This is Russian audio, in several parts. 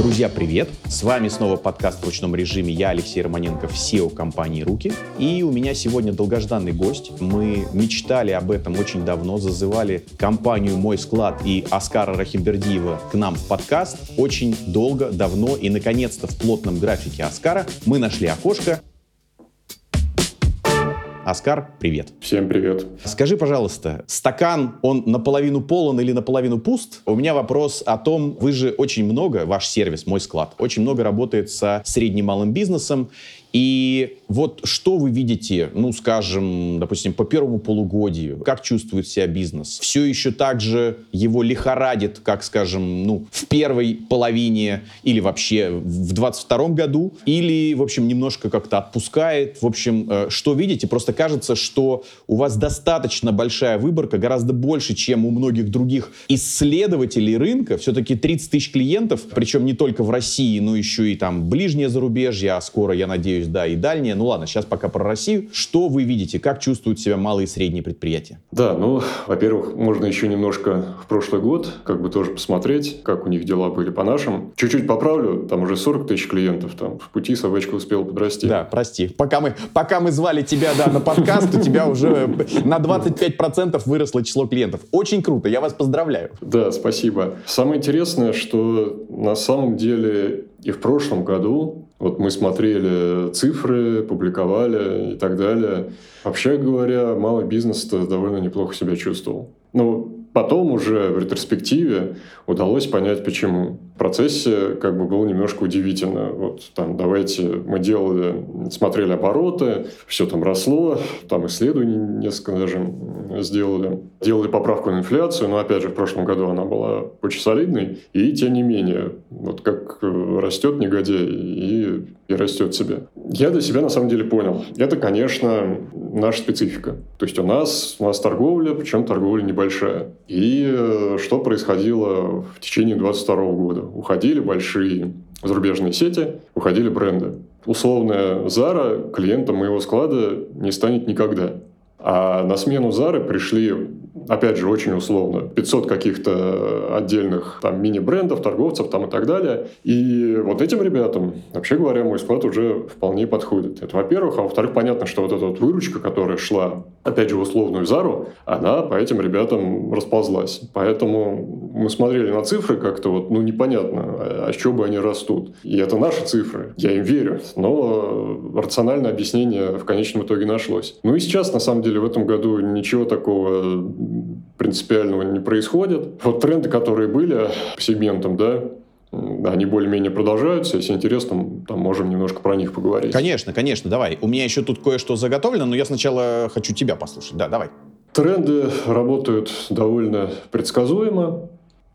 Друзья, привет! С вами снова подкаст в ручном режиме. Я Алексей Романенков, SEO компании «Руки». И у меня сегодня долгожданный гость. Мы мечтали об этом очень давно, зазывали компанию «Мой склад» и Оскара Рахимбердиева к нам в подкаст очень долго, давно. И, наконец-то, в плотном графике Оскара мы нашли окошко, Оскар, привет. Всем привет. Скажи, пожалуйста, стакан, он наполовину полон или наполовину пуст? У меня вопрос о том, вы же очень много, ваш сервис, мой склад, очень много работает со средним малым бизнесом, и вот что вы видите, ну, скажем, допустим, по первому полугодию, как чувствует себя бизнес? Все еще так же его лихорадит, как, скажем, ну, в первой половине или вообще в 22 году? Или, в общем, немножко как-то отпускает? В общем, э, что видите? Просто кажется, что у вас достаточно большая выборка, гораздо больше, чем у многих других исследователей рынка. Все-таки 30 тысяч клиентов, причем не только в России, но еще и там ближнее зарубежье, а скоро, я надеюсь, надеюсь, да, и дальние. Ну ладно, сейчас пока про Россию. Что вы видите, как чувствуют себя малые и средние предприятия? Да, ну, во-первых, можно еще немножко в прошлый год как бы тоже посмотреть, как у них дела были по нашим. Чуть-чуть поправлю, там уже 40 тысяч клиентов, там в пути собачка успела подрасти. Да, прости. Пока мы, пока мы звали тебя да, на подкаст, у тебя уже на 25% выросло число клиентов. Очень круто, я вас поздравляю. Да, спасибо. Самое интересное, что на самом деле и в прошлом году вот мы смотрели цифры, публиковали и так далее. Вообще говоря, малый бизнес довольно неплохо себя чувствовал. Ну, Потом уже в ретроспективе удалось понять, почему. В процессе как бы было немножко удивительно. Вот там давайте мы делали, смотрели обороты, все там росло, там исследования несколько даже сделали. Делали поправку на инфляцию, но опять же в прошлом году она была очень солидной. И тем не менее, вот как растет негодяй и, и растет себе. Я для себя на самом деле понял. Это, конечно, наша специфика. То есть у нас, у нас торговля, причем торговля небольшая. И э, что происходило в течение 22 года? Уходили большие зарубежные сети, уходили бренды. Условная Zara клиентом моего склада не станет никогда. А на смену Зары пришли опять же, очень условно, 500 каких-то отдельных там мини-брендов, торговцев там и так далее. И вот этим ребятам, вообще говоря, мой склад уже вполне подходит. Это во-первых. А во-вторых, понятно, что вот эта вот выручка, которая шла, опять же, в условную Зару, она по этим ребятам расползлась. Поэтому мы смотрели на цифры как-то вот, ну, непонятно, а с чего бы они растут. И это наши цифры. Я им верю. Но рациональное объяснение в конечном итоге нашлось. Ну и сейчас, на самом деле, в этом году ничего такого принципиального не происходит. Вот тренды, которые были по сегментам, да, они более-менее продолжаются. Если интересно, там можем немножко про них поговорить. Конечно, конечно, давай. У меня еще тут кое-что заготовлено, но я сначала хочу тебя послушать. Да, давай. Тренды работают довольно предсказуемо.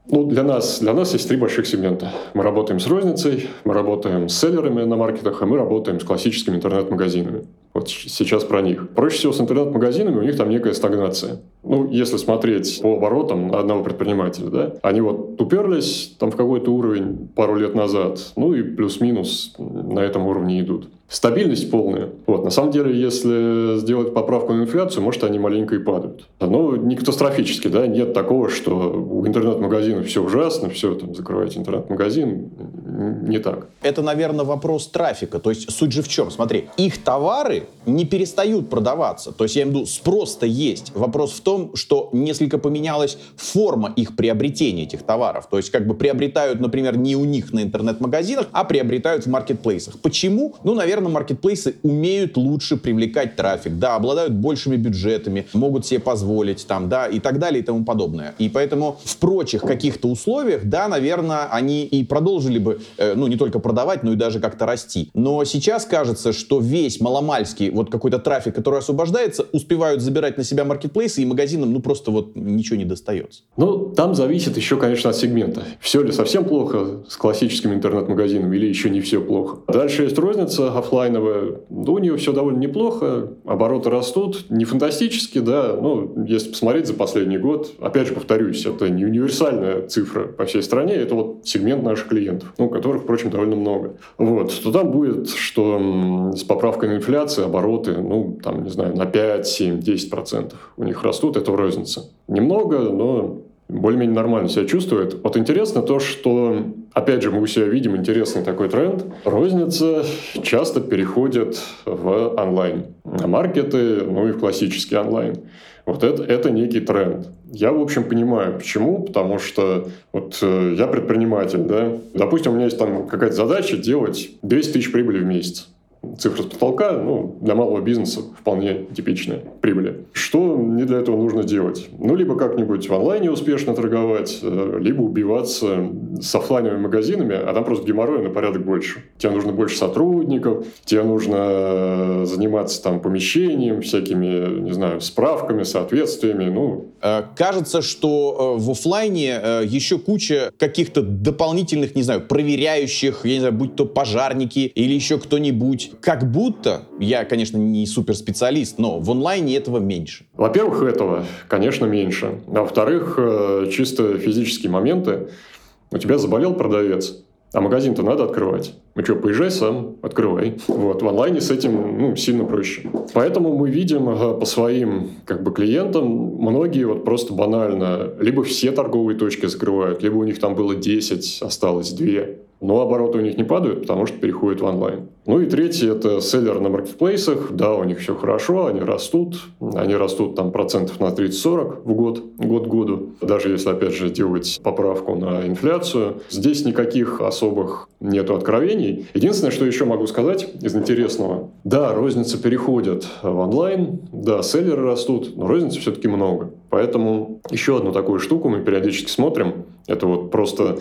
Ну, для нас, для нас есть три больших сегмента. Мы работаем с розницей, мы работаем с селлерами на маркетах, а мы работаем с классическими интернет-магазинами. Вот сейчас про них. Проще всего с интернет-магазинами у них там некая стагнация. Ну, если смотреть по оборотам одного предпринимателя, да, они вот уперлись там в какой-то уровень пару лет назад, ну и плюс-минус на этом уровне идут. Стабильность полная. Вот, на самом деле, если сделать поправку на инфляцию, может, они маленько и падают. Но не катастрофически, да, нет такого, что у интернет-магазинов все ужасно, все, там, закрывайте интернет-магазин. Не так. Это, наверное, вопрос трафика. То есть суть же в чем? Смотри, их товары не перестают продаваться. То есть, я имею в виду, спрос-то есть. Вопрос в том, что несколько поменялась форма их приобретения этих товаров. То есть, как бы приобретают, например, не у них на интернет-магазинах, а приобретают в маркетплейсах. Почему? Ну, наверное, маркетплейсы умеют лучше привлекать трафик, да, обладают большими бюджетами, могут себе позволить там, да, и так далее и тому подобное. И поэтому в прочих каких-то условиях, да, наверное, они и продолжили бы, ну, не только продавать, но и даже как-то расти. Но сейчас кажется, что весь маломальский вот какой-то трафик, который освобождается, успевают забирать на себя маркетплейсы, и магазинам, ну, просто вот ничего не достается. Ну, там зависит еще, конечно, от сегмента. Все ли совсем плохо с классическим интернет-магазином или еще не все плохо. Дальше есть розница офлайновая. Ну, у нее все довольно неплохо, обороты растут, не фантастически, да, ну, если посмотреть за последний год, опять же повторюсь, это не универсальная цифра по всей стране, это вот сегмент наших клиентов, ну, которых, впрочем, довольно много. Вот, то там будет, что с инфляцию оборот обороты, ну, там, не знаю, на 5, 7, 10 процентов у них растут, это в рознице. Немного, но более-менее нормально себя чувствует. Вот интересно то, что, опять же, мы у себя видим интересный такой тренд. Розница часто переходит в онлайн. Маркеты, ну и в классический онлайн. Вот это, это некий тренд. Я, в общем, понимаю, почему. Потому что вот э, я предприниматель, да. Допустим, у меня есть там какая-то задача делать 200 тысяч прибыли в месяц цифра с потолка, ну, для малого бизнеса вполне типичная прибыли. Что мне для этого нужно делать? Ну, либо как-нибудь в онлайне успешно торговать, э, либо убиваться с офлайновыми магазинами, а там просто геморроя на порядок больше. Тебе нужно больше сотрудников, тебе нужно э, заниматься там помещением, всякими, не знаю, справками, соответствиями, ну. Э, кажется, что в офлайне еще куча каких-то дополнительных, не знаю, проверяющих, я не знаю, будь то пожарники или еще кто-нибудь, как будто, я, конечно, не суперспециалист, но в онлайне этого меньше. Во-первых, этого, конечно, меньше. А во-вторых, э, чисто физические моменты. У тебя заболел продавец, а магазин-то надо открывать. Ну что, поезжай сам, открывай. Вот, в онлайне с этим ну, сильно проще. Поэтому мы видим по своим как бы, клиентам, многие вот просто банально, либо все торговые точки закрывают, либо у них там было 10, осталось 2. Но обороты у них не падают, потому что переходят в онлайн. Ну и третий – это селлер на маркетплейсах. Да, у них все хорошо, они растут. Они растут там процентов на 30-40 в год, год году. Даже если, опять же, делать поправку на инфляцию. Здесь никаких особых нету откровений. Единственное, что еще могу сказать из интересного. Да, розница переходит в онлайн, да, селлеры растут, но розницы все-таки много. Поэтому еще одну такую штуку мы периодически смотрим. Это вот просто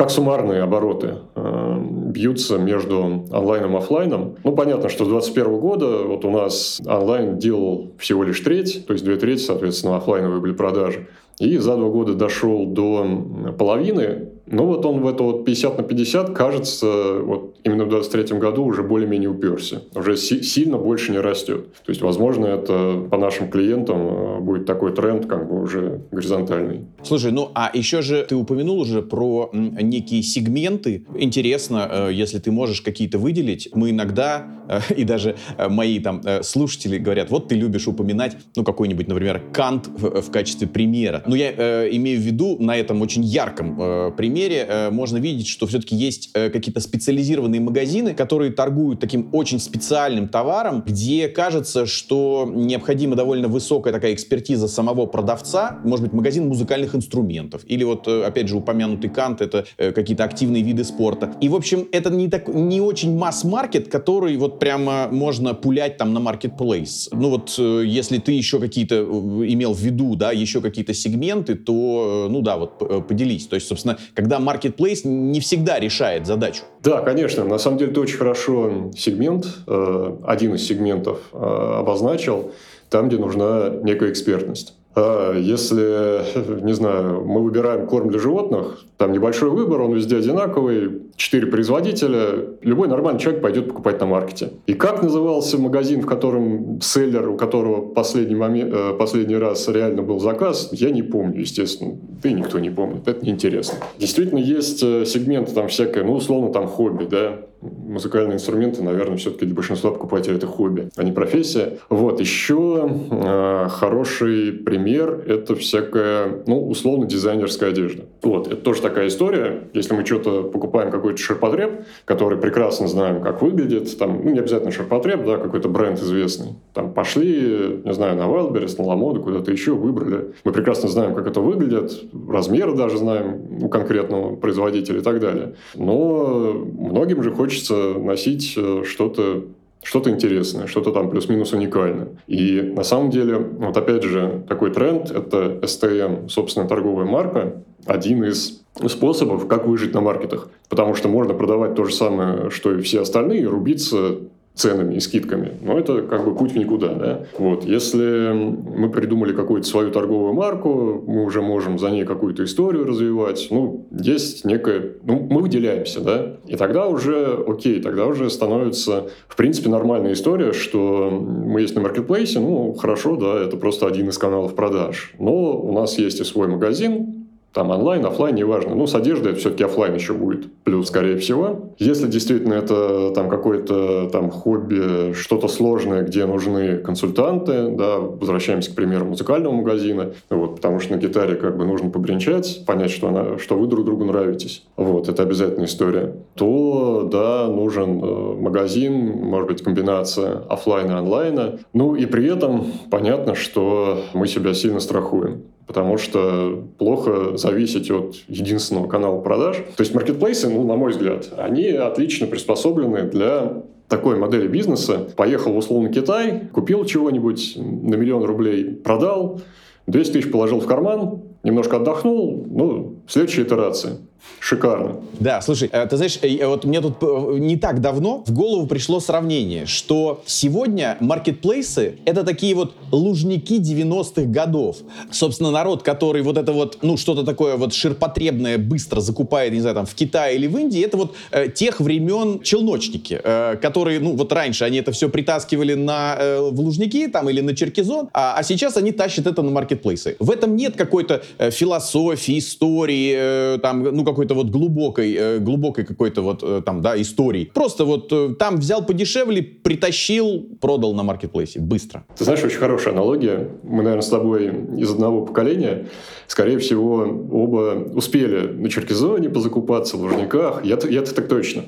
как суммарные обороты э, бьются между онлайном и офлайном. Ну, понятно, что с 2021 года вот у нас онлайн делал всего лишь треть, то есть две трети, соответственно, офлайновые были продажи. И за два года дошел до половины, ну вот он в это вот 50 на 50, кажется, вот именно в 23 году уже более-менее уперся. Уже си- сильно больше не растет. То есть, возможно, это по нашим клиентам э, будет такой тренд как бы уже горизонтальный. Слушай, ну а еще же ты упомянул уже про некие сегменты. Интересно, э, если ты можешь какие-то выделить. Мы иногда, э, и даже мои там слушатели говорят, вот ты любишь упоминать, ну какой-нибудь, например, Кант в качестве примера. Но я э, имею в виду на этом очень ярком э, примере э, можно видеть, что все-таки есть э, какие-то специализированные магазины, которые торгуют таким очень специальным товаром, где кажется, что необходима довольно высокая такая экспертиза самого продавца, может быть, магазин музыкальных инструментов, или вот, э, опять же, упомянутый Кант, это э, какие-то активные виды спорта. И, в общем, это не, так, не очень масс-маркет, который вот прямо можно пулять там на маркетплейс. Ну вот, э, если ты еще какие-то э, имел в виду, да, еще какие-то сегменты, то, э, ну да, вот поделись. То есть, собственно, когда marketplace не всегда решает задачу. Да, конечно. На самом деле ты очень хорошо сегмент, э, один из сегментов э, обозначил, там, где нужна некая экспертность. А если, не знаю, мы выбираем корм для животных, там небольшой выбор, он везде одинаковый, четыре производителя, любой нормальный человек пойдет покупать на маркете. И как назывался магазин, в котором селлер, у которого последний, момент, э, последний раз реально был заказ, я не помню, естественно. И никто не помнит, это неинтересно. Действительно, есть э, сегменты там всякое, ну, условно, там хобби, да, музыкальные инструменты, наверное, все-таки для большинства покупателей это хобби, а не профессия. Вот, еще э, хороший пример – это всякая, ну, условно, дизайнерская одежда. Вот, это тоже такая история. Если мы что-то покупаем, какой-то ширпотреб, который прекрасно знаем, как выглядит, там, ну, не обязательно ширпотреб, да, какой-то бренд известный. Там пошли, не знаю, на Wildberries, на Ламоду, куда-то еще выбрали. Мы прекрасно знаем, как это выглядит, размеры даже знаем у конкретного производителя и так далее. Но многим же хочется хочется носить э, что-то что-то интересное, что-то там плюс-минус уникальное. И на самом деле, вот опять же, такой тренд — это STM, собственно, торговая марка, один из способов, как выжить на маркетах. Потому что можно продавать то же самое, что и все остальные, рубиться ценами и скидками. Но это как бы путь в никуда. Да? Вот. Если мы придумали какую-то свою торговую марку, мы уже можем за ней какую-то историю развивать. Ну, есть некая... Ну, мы выделяемся, да? И тогда уже, окей, тогда уже становится, в принципе, нормальная история, что мы есть на маркетплейсе, ну, хорошо, да, это просто один из каналов продаж. Но у нас есть и свой магазин, там онлайн, офлайн, неважно. Ну, с одеждой это все-таки офлайн еще будет. Плюс, скорее всего. Если действительно это там какое-то там хобби, что-то сложное, где нужны консультанты, да, возвращаемся к примеру музыкального магазина, вот, потому что на гитаре как бы нужно побренчать, понять, что, она, что вы друг другу нравитесь. Вот, это обязательная история. То, да, нужен э, магазин, может быть, комбинация офлайна и онлайна. Ну, и при этом понятно, что мы себя сильно страхуем потому что плохо зависеть от единственного канала продаж. То есть маркетплейсы, ну, на мой взгляд, они отлично приспособлены для такой модели бизнеса. Поехал в условный Китай, купил чего-нибудь на миллион рублей, продал, 200 тысяч положил в карман, немножко отдохнул, ну, следующая итерация. Шикарно. Да, слушай, э, ты знаешь, э, вот мне тут э, не так давно в голову пришло сравнение, что сегодня маркетплейсы — это такие вот лужники 90-х годов. Собственно, народ, который вот это вот, ну, что-то такое вот ширпотребное быстро закупает, не знаю, там, в Китае или в Индии, это вот э, тех времен челночники, э, которые, ну, вот раньше они это все притаскивали на, э, в лужники там или на черкизон, а, а сейчас они тащат это на маркетплейсы. В этом нет какой-то э, философии, истории, э, там, ну, какой-то вот глубокой, э, глубокой какой-то вот э, там, да, истории. Просто вот там взял подешевле, притащил, продал на маркетплейсе быстро. Ты знаешь, очень хорошая аналогия. Мы, наверное, с тобой из одного поколения. Скорее всего, оба успели на Черкизоне позакупаться, в Лужниках. Я-то, я-то так точно.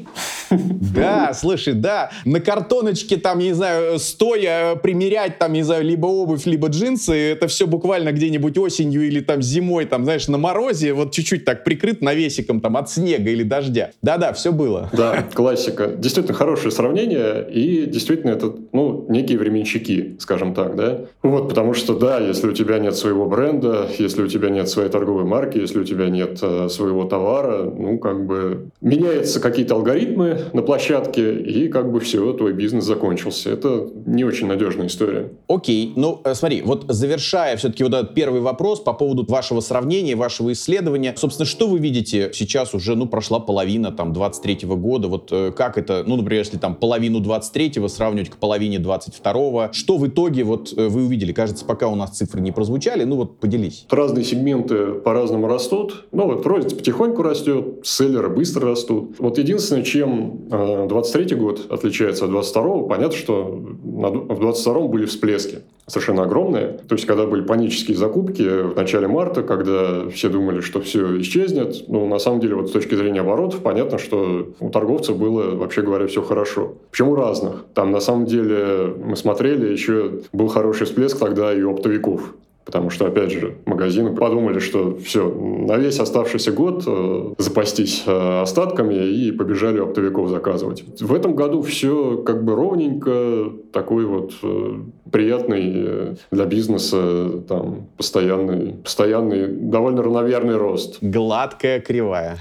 Да, слушай, да, на картоночке там, не знаю, стоя примерять там, не знаю, либо обувь, либо джинсы, это все буквально где-нибудь осенью или там зимой, там, знаешь, на морозе, вот чуть-чуть так прикрыт навесиком там от снега или дождя. Да-да, все было. Да, классика. Действительно хорошее сравнение, и действительно это, ну, некие временщики, скажем так, да. Вот, потому что, да, если у тебя нет своего бренда, если у тебя нет своей торговой марки, если у тебя нет э, своего товара, ну, как бы меняются какие-то алгоритмы, на площадке, и как бы все, твой бизнес закончился. Это не очень надежная история. Окей, ну э, смотри, вот завершая все-таки вот этот первый вопрос по поводу вашего сравнения, вашего исследования, собственно, что вы видите сейчас уже, ну, прошла половина там 23-го года, вот э, как это, ну, например, если там половину 23-го сравнивать к половине 22-го, что в итоге вот э, вы увидели? Кажется, пока у нас цифры не прозвучали, ну вот поделись. Разные сегменты по-разному растут, ну вот розница потихоньку растет, селлеры быстро растут. Вот единственное, чем 23 год отличается от 22 понятно, что в 22 были всплески совершенно огромные. То есть, когда были панические закупки в начале марта, когда все думали, что все исчезнет, ну, на самом деле, вот с точки зрения оборотов, понятно, что у торговцев было, вообще говоря, все хорошо. Причем у разных. Там, на самом деле, мы смотрели, еще был хороший всплеск тогда и оптовиков. Потому что, опять же, магазины подумали, что все, на весь оставшийся год э, запастись э, остатками и побежали оптовиков заказывать. В этом году все как бы ровненько, такой вот э, приятный э, для бизнеса там постоянный, постоянный, довольно равномерный рост. Гладкая кривая.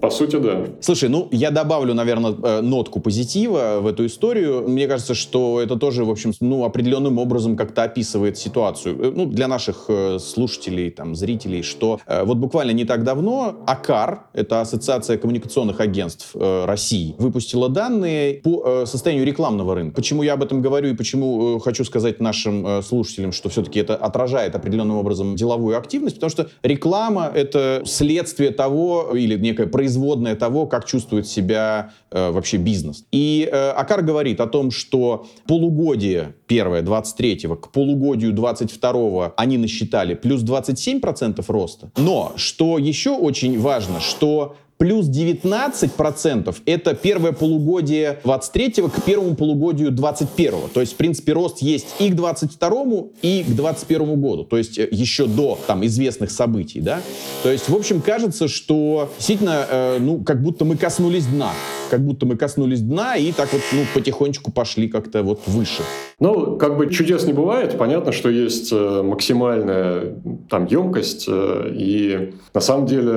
По сути, да. Слушай, ну я добавлю, наверное, э, нотку позитива в эту историю. Мне кажется, что это тоже, в общем, ну определенным образом как-то описывает ситуацию. Э, ну для наших слушателей, там, зрителей, что вот буквально не так давно АКАР, это Ассоциация коммуникационных агентств России, выпустила данные по состоянию рекламного рынка. Почему я об этом говорю и почему э, хочу сказать нашим э, слушателям, что все-таки это отражает определенным образом деловую активность, потому что реклама — это следствие того, или некое производное того, как чувствует себя э, вообще бизнес. И э, Акар говорит о том, что полугодие первое, 23-го, к полугодию 22-го они насчитали плюс 27% роста. Но, что еще очень важно, что плюс 19% это первое полугодие 23 к первому полугодию 21 -го. То есть, в принципе, рост есть и к 22 и к 21 году. То есть, э, еще до там известных событий, да. То есть, в общем, кажется, что действительно, э, ну, как будто мы коснулись дна. Как будто мы коснулись дна и так вот, ну, потихонечку пошли как-то вот выше. Ну, как бы чудес не бывает. Понятно, что есть э, максимальная там емкость, э, и на самом деле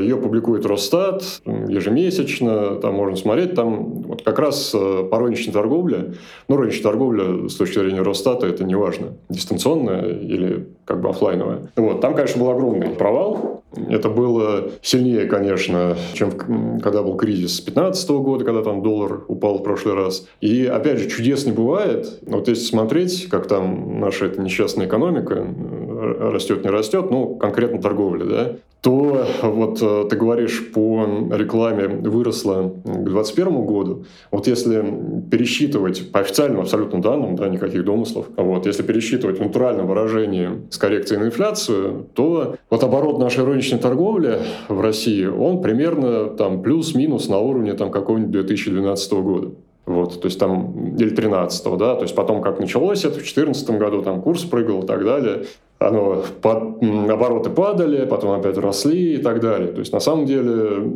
ее публикует Росстат Росстат ежемесячно, там можно смотреть, там вот как раз э, по розничной торговле, ну, розничная торговля с точки зрения Росстата, это не важно, дистанционная или как бы офлайновая. Вот, там, конечно, был огромный провал, это было сильнее, конечно, чем когда был кризис с 2015 года, когда там доллар упал в прошлый раз. И, опять же, чудес не бывает. Вот если смотреть, как там наша эта несчастная экономика растет, не растет, ну, конкретно торговля, да, то вот э, ты говоришь, по рекламе выросла к 2021 году. Вот если пересчитывать по официальным абсолютно данным, да, никаких домыслов, вот, если пересчитывать в натуральном выражении с коррекцией на инфляцию, то вот оборот нашей розничной торговли в России, он примерно там плюс-минус на уровне там какого-нибудь 2012 года. Вот, то есть там, или 13 да, то есть потом как началось это, в 2014 году там курс прыгал и так далее, оно, под, обороты падали, потом опять росли и так далее. То есть на самом деле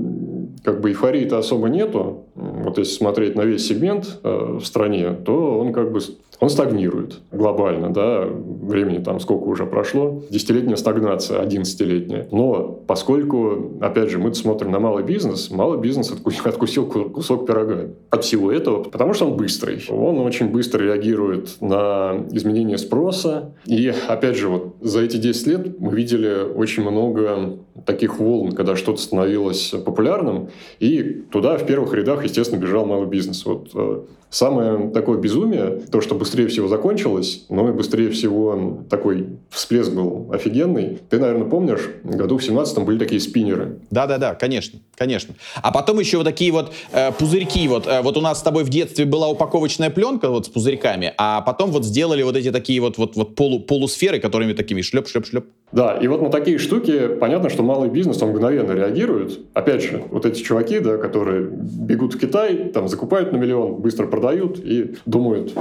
как бы эйфории-то особо нету. Вот если смотреть на весь сегмент э, в стране, то он как бы он стагнирует глобально, да, времени там сколько уже прошло, десятилетняя стагнация, одиннадцатилетняя. Но поскольку, опять же, мы смотрим на малый бизнес, малый бизнес откусил, кусок пирога от всего этого, потому что он быстрый. Он очень быстро реагирует на изменения спроса. И, опять же, вот за эти 10 лет мы видели очень много таких волн, когда что-то становилось популярным, и туда в первых рядах, естественно, бежал малый бизнес. Вот э, Самое такое безумие, то, что быстрее всего закончилось, но и быстрее всего такой всплеск был офигенный. Ты, наверное, помнишь, году в 17 были такие спиннеры. Да-да-да, конечно, конечно. А потом еще вот такие вот э, пузырьки. Вот, э, вот у нас с тобой в детстве была упаковочная пленка вот с пузырьками, а потом вот сделали вот эти такие вот, вот, вот полу, полусферы, которыми такими шлеп-шлеп-шлеп. Да, и вот на такие штуки понятно, что малый бизнес, он мгновенно реагирует. Опять же, вот эти чуваки, да, которые бегут в Китай, там закупают на миллион, быстро продают и думают,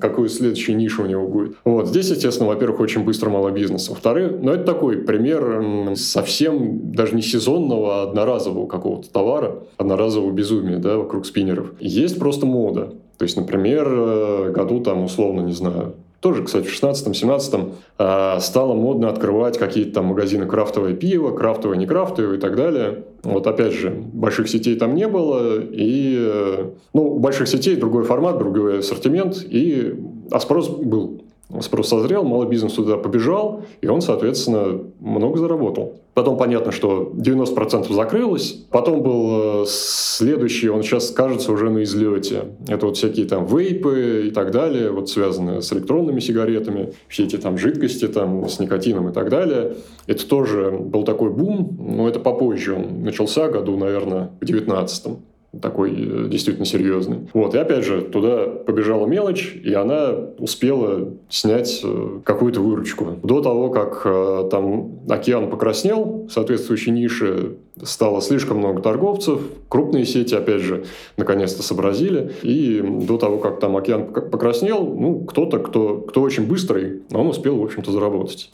какую следующую нишу у него будет. Вот здесь, естественно, во-первых, очень быстро малый бизнес. Во-вторых, ну это такой пример совсем даже не сезонного, а одноразового какого-то товара, одноразового безумия, да, вокруг спиннеров. Есть просто мода. То есть, например, э, году там условно, не знаю, тоже, кстати, в 16-17 э, стало модно открывать какие-то там магазины крафтовое пиво, крафтовое, не крафтовое и так далее. Вот опять же, больших сетей там не было, и э, ну, больших сетей другой формат, другой ассортимент, и а спрос был. Спрос созрел, малый бизнес туда побежал, и он, соответственно, много заработал. Потом понятно, что 90% закрылось. Потом был э, следующий, он сейчас кажется уже на излете. Это вот всякие там вейпы и так далее, вот связанные с электронными сигаретами, все эти там жидкости там с никотином и так далее. Это тоже был такой бум, но это попозже он начался, году, наверное, в 19 такой э, действительно серьезный. Вот, и опять же, туда побежала мелочь, и она успела снять э, какую-то выручку. До того, как э, там океан покраснел, соответствующей нише стало слишком много торговцев, крупные сети, опять же, наконец-то сообразили, и до того, как там океан покраснел, ну, кто-то, кто, кто очень быстрый, он успел, в общем-то, заработать.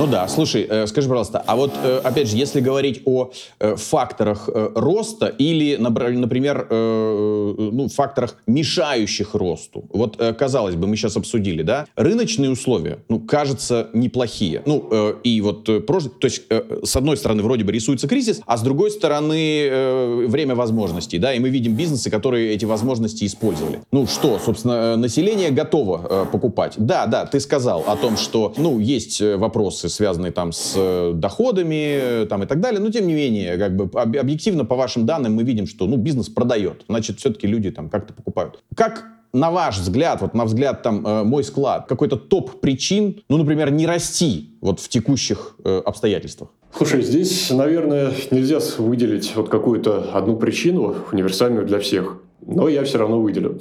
Ну да, слушай, э, скажи, пожалуйста, а вот, э, опять же, если говорить о э, факторах роста или, например, ну, факторах, мешающих росту, вот, казалось бы, мы сейчас обсудили, да, рыночные условия, ну, кажется, неплохие. Ну, и вот, то есть, с одной стороны, вроде бы рисуется кризис, а с другой стороны, время возможностей, да, и мы видим бизнесы, которые эти возможности использовали. Ну, что, собственно, население готово покупать. Да, да, ты сказал о том, что, ну, есть вопросы связанные там с э, доходами э, там, и так далее. Но тем не менее, как бы объективно по вашим данным мы видим, что ну, бизнес продает. Значит, все-таки люди там как-то покупают. Как на ваш взгляд, вот на взгляд там э, мой склад, какой-то топ причин, ну, например, не расти вот в текущих э, обстоятельствах? Слушай, здесь, наверное, нельзя выделить вот какую-то одну причину, универсальную для всех. Но я все равно выделю.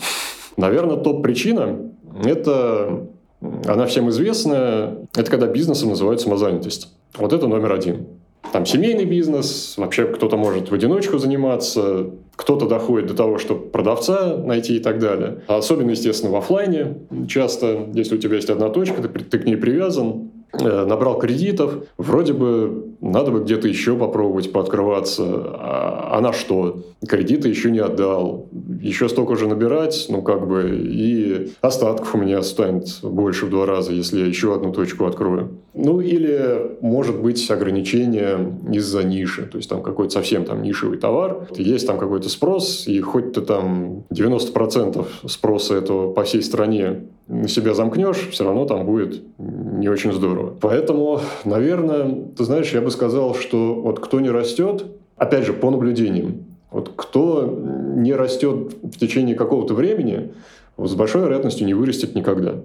Наверное, топ-причина – это она всем известная. Это когда бизнесом называют самозанятость. Вот это номер один. Там семейный бизнес, вообще кто-то может в одиночку заниматься, кто-то доходит до того, чтобы продавца найти и так далее. Особенно, естественно, в офлайне. Часто, если у тебя есть одна точка, ты, ты к ней привязан, набрал кредитов, вроде бы надо бы где-то еще попробовать пооткрываться, а, а на что? Кредиты еще не отдал, еще столько же набирать, ну как бы, и остатков у меня станет больше в два раза, если я еще одну точку открою. Ну или, может быть, ограничение из-за ниши, то есть там какой-то совсем там нишевый товар, есть там какой-то спрос, и хоть ты там 90% спроса этого по всей стране на себя замкнешь, все равно там будет не очень здорово. Поэтому, наверное, ты знаешь, я бы сказал, что вот кто не растет, опять же, по наблюдениям, Вот кто не растет в течение какого-то времени, с большой вероятностью не вырастет никогда.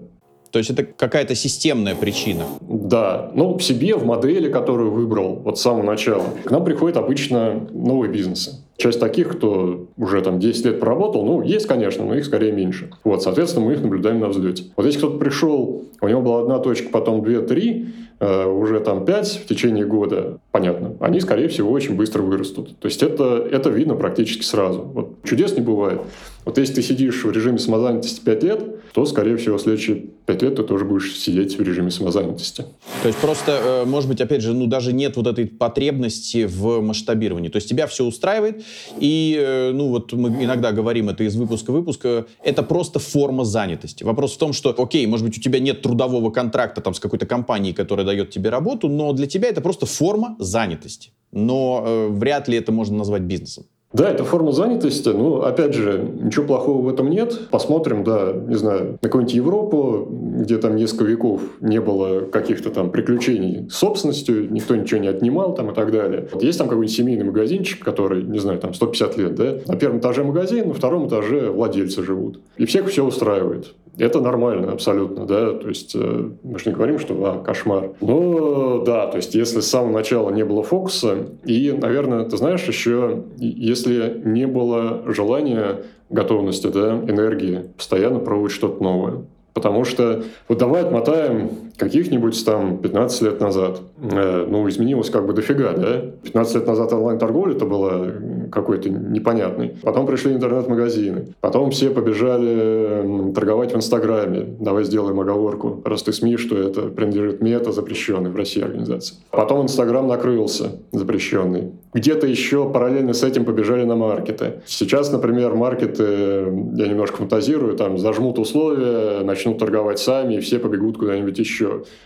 То есть это какая-то системная причина. Да. Ну, в себе, в модели, которую выбрал вот с самого начала, к нам приходят обычно новые бизнесы. Часть таких, кто уже там 10 лет проработал, ну, есть, конечно, но их скорее меньше. Вот, соответственно, мы их наблюдаем на взлете. Вот если кто-то пришел, у него была одна точка, потом две, три, э, уже там пять в течение года, понятно, они, скорее всего, очень быстро вырастут. То есть это, это видно практически сразу. Вот чудес не бывает. Вот если ты сидишь в режиме самозанятости 5 лет, то, скорее всего, следующие 5 лет ты тоже будешь сидеть в режиме самозанятости. То есть просто, э, может быть, опять же, ну даже нет вот этой потребности в масштабировании. То есть тебя все устраивает, и, э, ну вот мы иногда говорим это из выпуска в выпуск, э, это просто форма занятости. Вопрос в том, что, окей, может быть, у тебя нет трудового контракта там с какой-то компанией, которая дает тебе работу, но для тебя это просто форма занятости. Но э, вряд ли это можно назвать бизнесом. Да, это форма занятости. Ну, опять же, ничего плохого в этом нет. Посмотрим, да, не знаю, на какую-нибудь Европу, где там несколько веков не было каких-то там приключений с собственностью, никто ничего не отнимал там и так далее. Вот есть там какой-нибудь семейный магазинчик, который, не знаю, там 150 лет, да? На первом этаже магазин, на втором этаже владельцы живут. И всех все устраивает. Это нормально абсолютно, да, то есть э, мы же не говорим, что а, кошмар. Но да, то есть если с самого начала не было фокуса, и, наверное, ты знаешь, еще если не было желания, готовности, да, энергии постоянно пробовать что-то новое. Потому что вот давай отмотаем каких-нибудь там 15 лет назад. Э, ну, изменилось как бы дофига, да? 15 лет назад онлайн-торговля это было какой-то непонятный. Потом пришли интернет-магазины. Потом все побежали торговать в Инстаграме. Давай сделаем оговорку, раз ты СМИ, что это принадлежит мета, запрещенной в России организации. Потом Инстаграм накрылся, запрещенный. Где-то еще параллельно с этим побежали на маркеты. Сейчас, например, маркеты, я немножко фантазирую, там зажмут условия, начнут торговать сами, и все побегут куда-нибудь еще.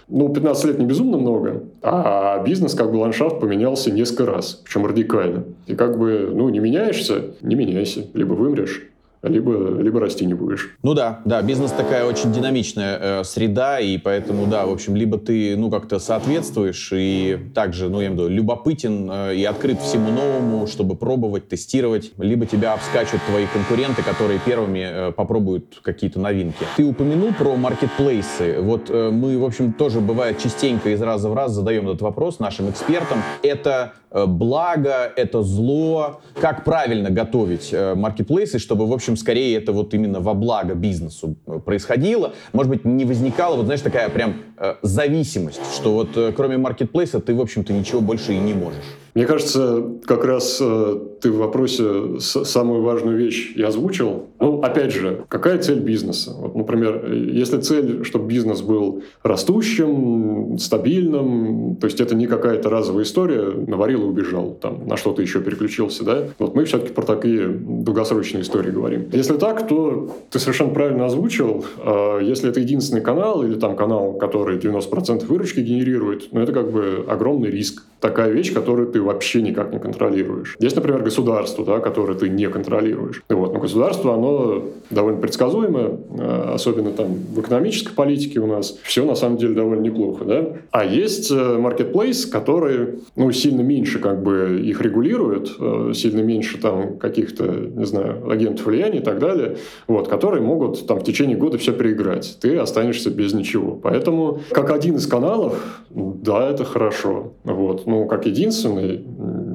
Ну, 15 лет не безумно много, а бизнес, как бы ландшафт поменялся несколько раз, причем радикально. И как бы, ну, не меняешься, не меняйся, либо вымрешь, либо, либо расти не будешь. Ну да, да, бизнес такая очень динамичная э, среда, и поэтому, да, в общем, либо ты, ну, как-то соответствуешь и также, ну, я имею в виду, любопытен э, и открыт всему новому, чтобы пробовать, тестировать, либо тебя обскачут твои конкуренты, которые первыми э, попробуют какие-то новинки. Ты упомянул про маркетплейсы. Вот э, мы, в общем, тоже бывает частенько из раза в раз задаем этот вопрос нашим экспертам. Это Э, благо, это зло, как правильно готовить э, маркетплейсы, чтобы, в общем, скорее это вот именно во благо бизнесу э, происходило. Может быть, не возникала, вот знаешь, такая прям зависимость, что вот кроме маркетплейса ты, в общем-то, ничего больше и не можешь. Мне кажется, как раз э, ты в вопросе самую важную вещь и озвучил. Ну, опять же, какая цель бизнеса? Вот, например, если цель, чтобы бизнес был растущим, стабильным, то есть это не какая-то разовая история, наварил и убежал, там, на что-то еще переключился, да? Вот мы все-таки про такие долгосрочные истории говорим. Если так, то ты совершенно правильно озвучил. А если это единственный канал или там канал, который 90% выручки генерирует, ну, это как бы огромный риск. Такая вещь, которую ты вообще никак не контролируешь. Есть, например, государство, да, которое ты не контролируешь. Вот. Но государство, оно довольно предсказуемое, э, особенно там в экономической политике у нас все на самом деле довольно неплохо. Да? А есть маркетплейс, который ну, сильно меньше как бы их регулирует, э, сильно меньше там каких-то, не знаю, агентов влияния и так далее, вот, которые могут там в течение года все переиграть. Ты останешься без ничего. Поэтому как один из каналов, да, это хорошо. Вот. Ну, как единственный,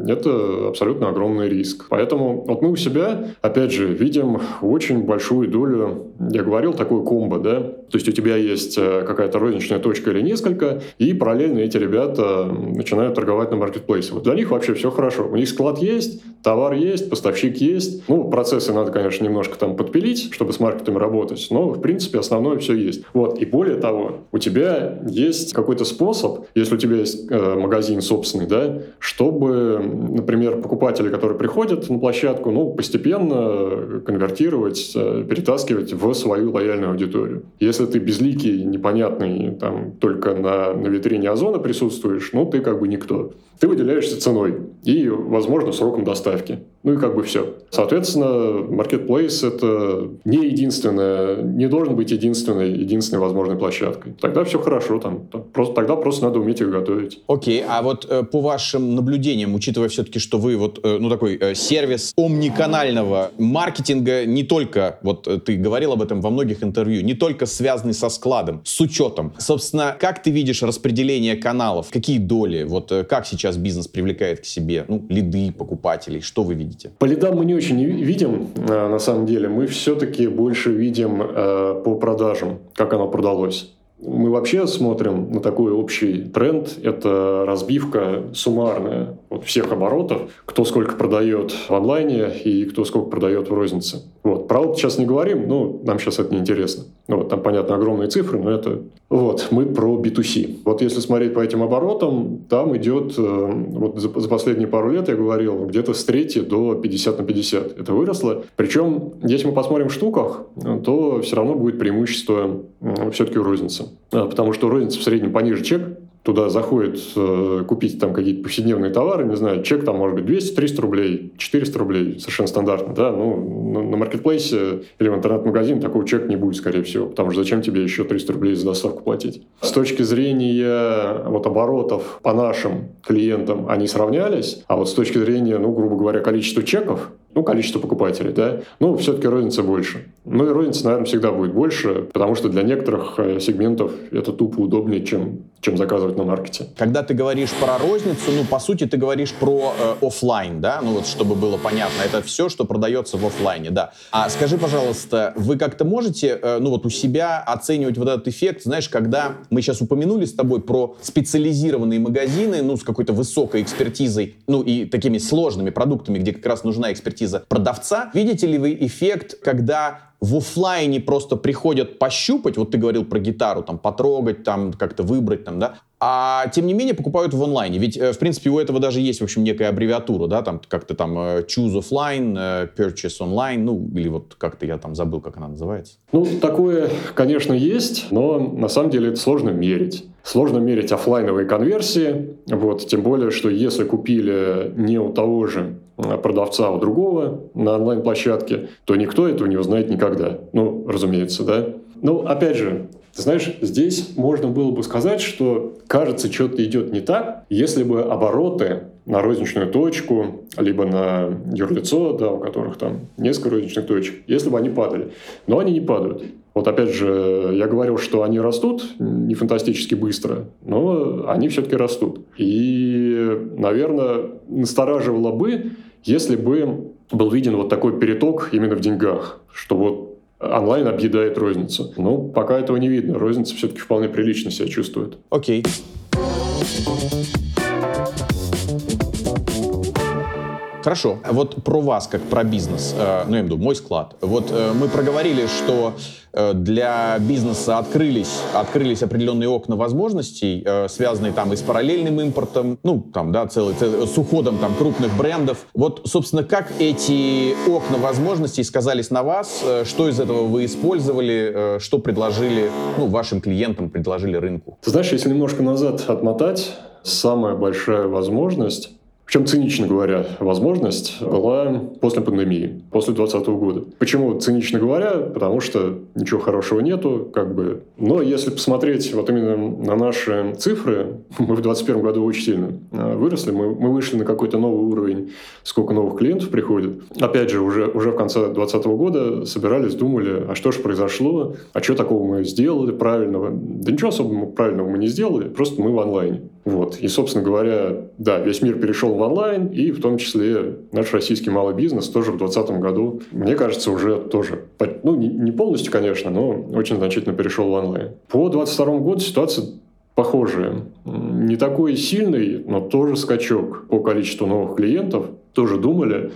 это абсолютно огромный риск. Поэтому вот мы у себя, опять же, видим очень большую долю, я говорил, такой комбо, да, то есть у тебя есть э, какая-то розничная точка или несколько, и параллельно эти ребята начинают торговать на маркетплейсе. Вот для них вообще все хорошо. У них склад есть, товар есть, поставщик есть. Ну, процессы надо, конечно, немножко там подпилить, чтобы с маркетами работать, но, в принципе, основное все есть. Вот, и более того, у тебя есть какой-то способ, если у тебя есть э, магазин собственный, да, чтобы, например, покупатели, которые приходят на площадку, ну, постепенно конвертировать, э, перетаскивать в свою лояльную аудиторию. Если ты безликий, непонятный, там, только на, на витрине Озона присутствуешь, ну, ты как бы никто. Ты выделяешься ценой и, возможно, сроком доставки. ну и как бы все. Соответственно, Marketplace — это не единственная, не должен быть единственной, единственной возможной площадкой. Тогда все хорошо, там, просто, тогда просто надо уметь их готовить. Окей, а вот э, по вашим наблюдениям, учитывая все-таки, что вы вот, э, ну такой э, сервис омниканального маркетинга, не только, вот э, ты говорил об этом во многих интервью, не только связанный со складом, с учетом. Собственно, как ты видишь распределение каналов? Какие доли? Вот э, как сейчас бизнес привлекает к себе? Ну, лиды покупателей, что вы видите? По лидам мы не очень видим, э, на самом деле. Мы все-таки больше видим э, по продажам, как оно продалось. Мы вообще смотрим на такой общий тренд. Это разбивка суммарная всех оборотов, кто сколько продает в онлайне и кто сколько продает в рознице. Вот. Про опыт сейчас не говорим, ну, нам сейчас это не интересно. Вот, там, понятно, огромные цифры, но это... Вот, мы про B2C. Вот если смотреть по этим оборотам, там идет, э, вот за, за последние пару лет, я говорил, где-то с трети до 50 на 50. Это выросло. Причем, если мы посмотрим в штуках, то все равно будет преимущество все-таки у розницы. А, потому что розница в среднем пониже чек, туда заходит э, купить там какие-то повседневные товары, не знаю, чек там может быть 200-300 рублей, 400 рублей, совершенно стандартно, да, ну, на, маркетплейсе или в интернет-магазине такого чека не будет, скорее всего, потому что зачем тебе еще 300 рублей за доставку платить? С точки зрения вот оборотов по нашим клиентам они сравнялись, а вот с точки зрения, ну, грубо говоря, количества чеков, ну, количество покупателей, да, ну, все-таки розница больше. Ну, и розница, наверное, всегда будет больше, потому что для некоторых э, сегментов это тупо удобнее, чем, чем заказывать на маркете. Когда ты говоришь про розницу, ну, по сути, ты говоришь про э, офлайн, да, ну, вот, чтобы было понятно, это все, что продается в офлайне, да. А скажи, пожалуйста, вы как-то можете, э, ну, вот у себя оценивать вот этот эффект, знаешь, когда мы сейчас упомянули с тобой про специализированные магазины, ну, с какой-то высокой экспертизой, ну, и такими сложными продуктами, где как раз нужна экспертиза экспертиза продавца. Видите ли вы эффект, когда в офлайне просто приходят пощупать, вот ты говорил про гитару, там, потрогать, там, как-то выбрать, там, да, а тем не менее покупают в онлайне. Ведь, э, в принципе, у этого даже есть, в общем, некая аббревиатура, да, там как-то там э, choose offline, э, purchase online, ну, или вот как-то я там забыл, как она называется. Ну, такое, конечно, есть, но на самом деле это сложно мерить. Сложно мерить офлайновые конверсии, вот, тем более, что если купили не у того же продавца у другого на онлайн-площадке, то никто этого не узнает никогда. Ну, разумеется, да. Ну, опять же, ты знаешь, здесь можно было бы сказать, что кажется, что-то идет не так, если бы обороты на розничную точку, либо на юрлицо, да, у которых там несколько розничных точек, если бы они падали. Но они не падают. Вот опять же, я говорил, что они растут не фантастически быстро, но они все-таки растут. И, наверное, настораживало бы, если бы был виден вот такой переток именно в деньгах, что вот онлайн объедает розницу. Но ну, пока этого не видно. Розница все-таки вполне прилично себя чувствует. Окей. Хорошо. Вот про вас, как про бизнес, э, ну, я имею в виду, мой склад. Вот э, мы проговорили, что Э, для бизнеса открылись, открылись определенные окна возможностей, связанные там и с параллельным импортом, ну, там, да, целый, целый, с уходом там крупных брендов. Вот, собственно, как эти окна возможностей сказались на вас? Что из этого вы использовали? Что предложили, ну, вашим клиентам, предложили рынку? Ты знаешь, если немножко назад отмотать, самая большая возможность причем, цинично говоря, возможность была после пандемии, после 2020 года. Почему цинично говоря? Потому что ничего хорошего нету, как бы. Но если посмотреть вот именно на наши цифры, мы в 2021 году очень сильно а, выросли, мы, мы вышли на какой-то новый уровень, сколько новых клиентов приходит. Опять же, уже, уже в конце 2020 года собирались, думали, а что же произошло, а что такого мы сделали правильного? Да ничего особо правильного мы не сделали, просто мы в онлайне. Вот. И, собственно говоря, да, весь мир перешел в онлайн, и в том числе наш российский малый бизнес тоже в 2020 году, мне кажется, уже тоже, ну, не полностью, конечно, но очень значительно перешел в онлайн. По 2022 году ситуация похожая. Не такой сильный, но тоже скачок по количеству новых клиентов. Тоже думали,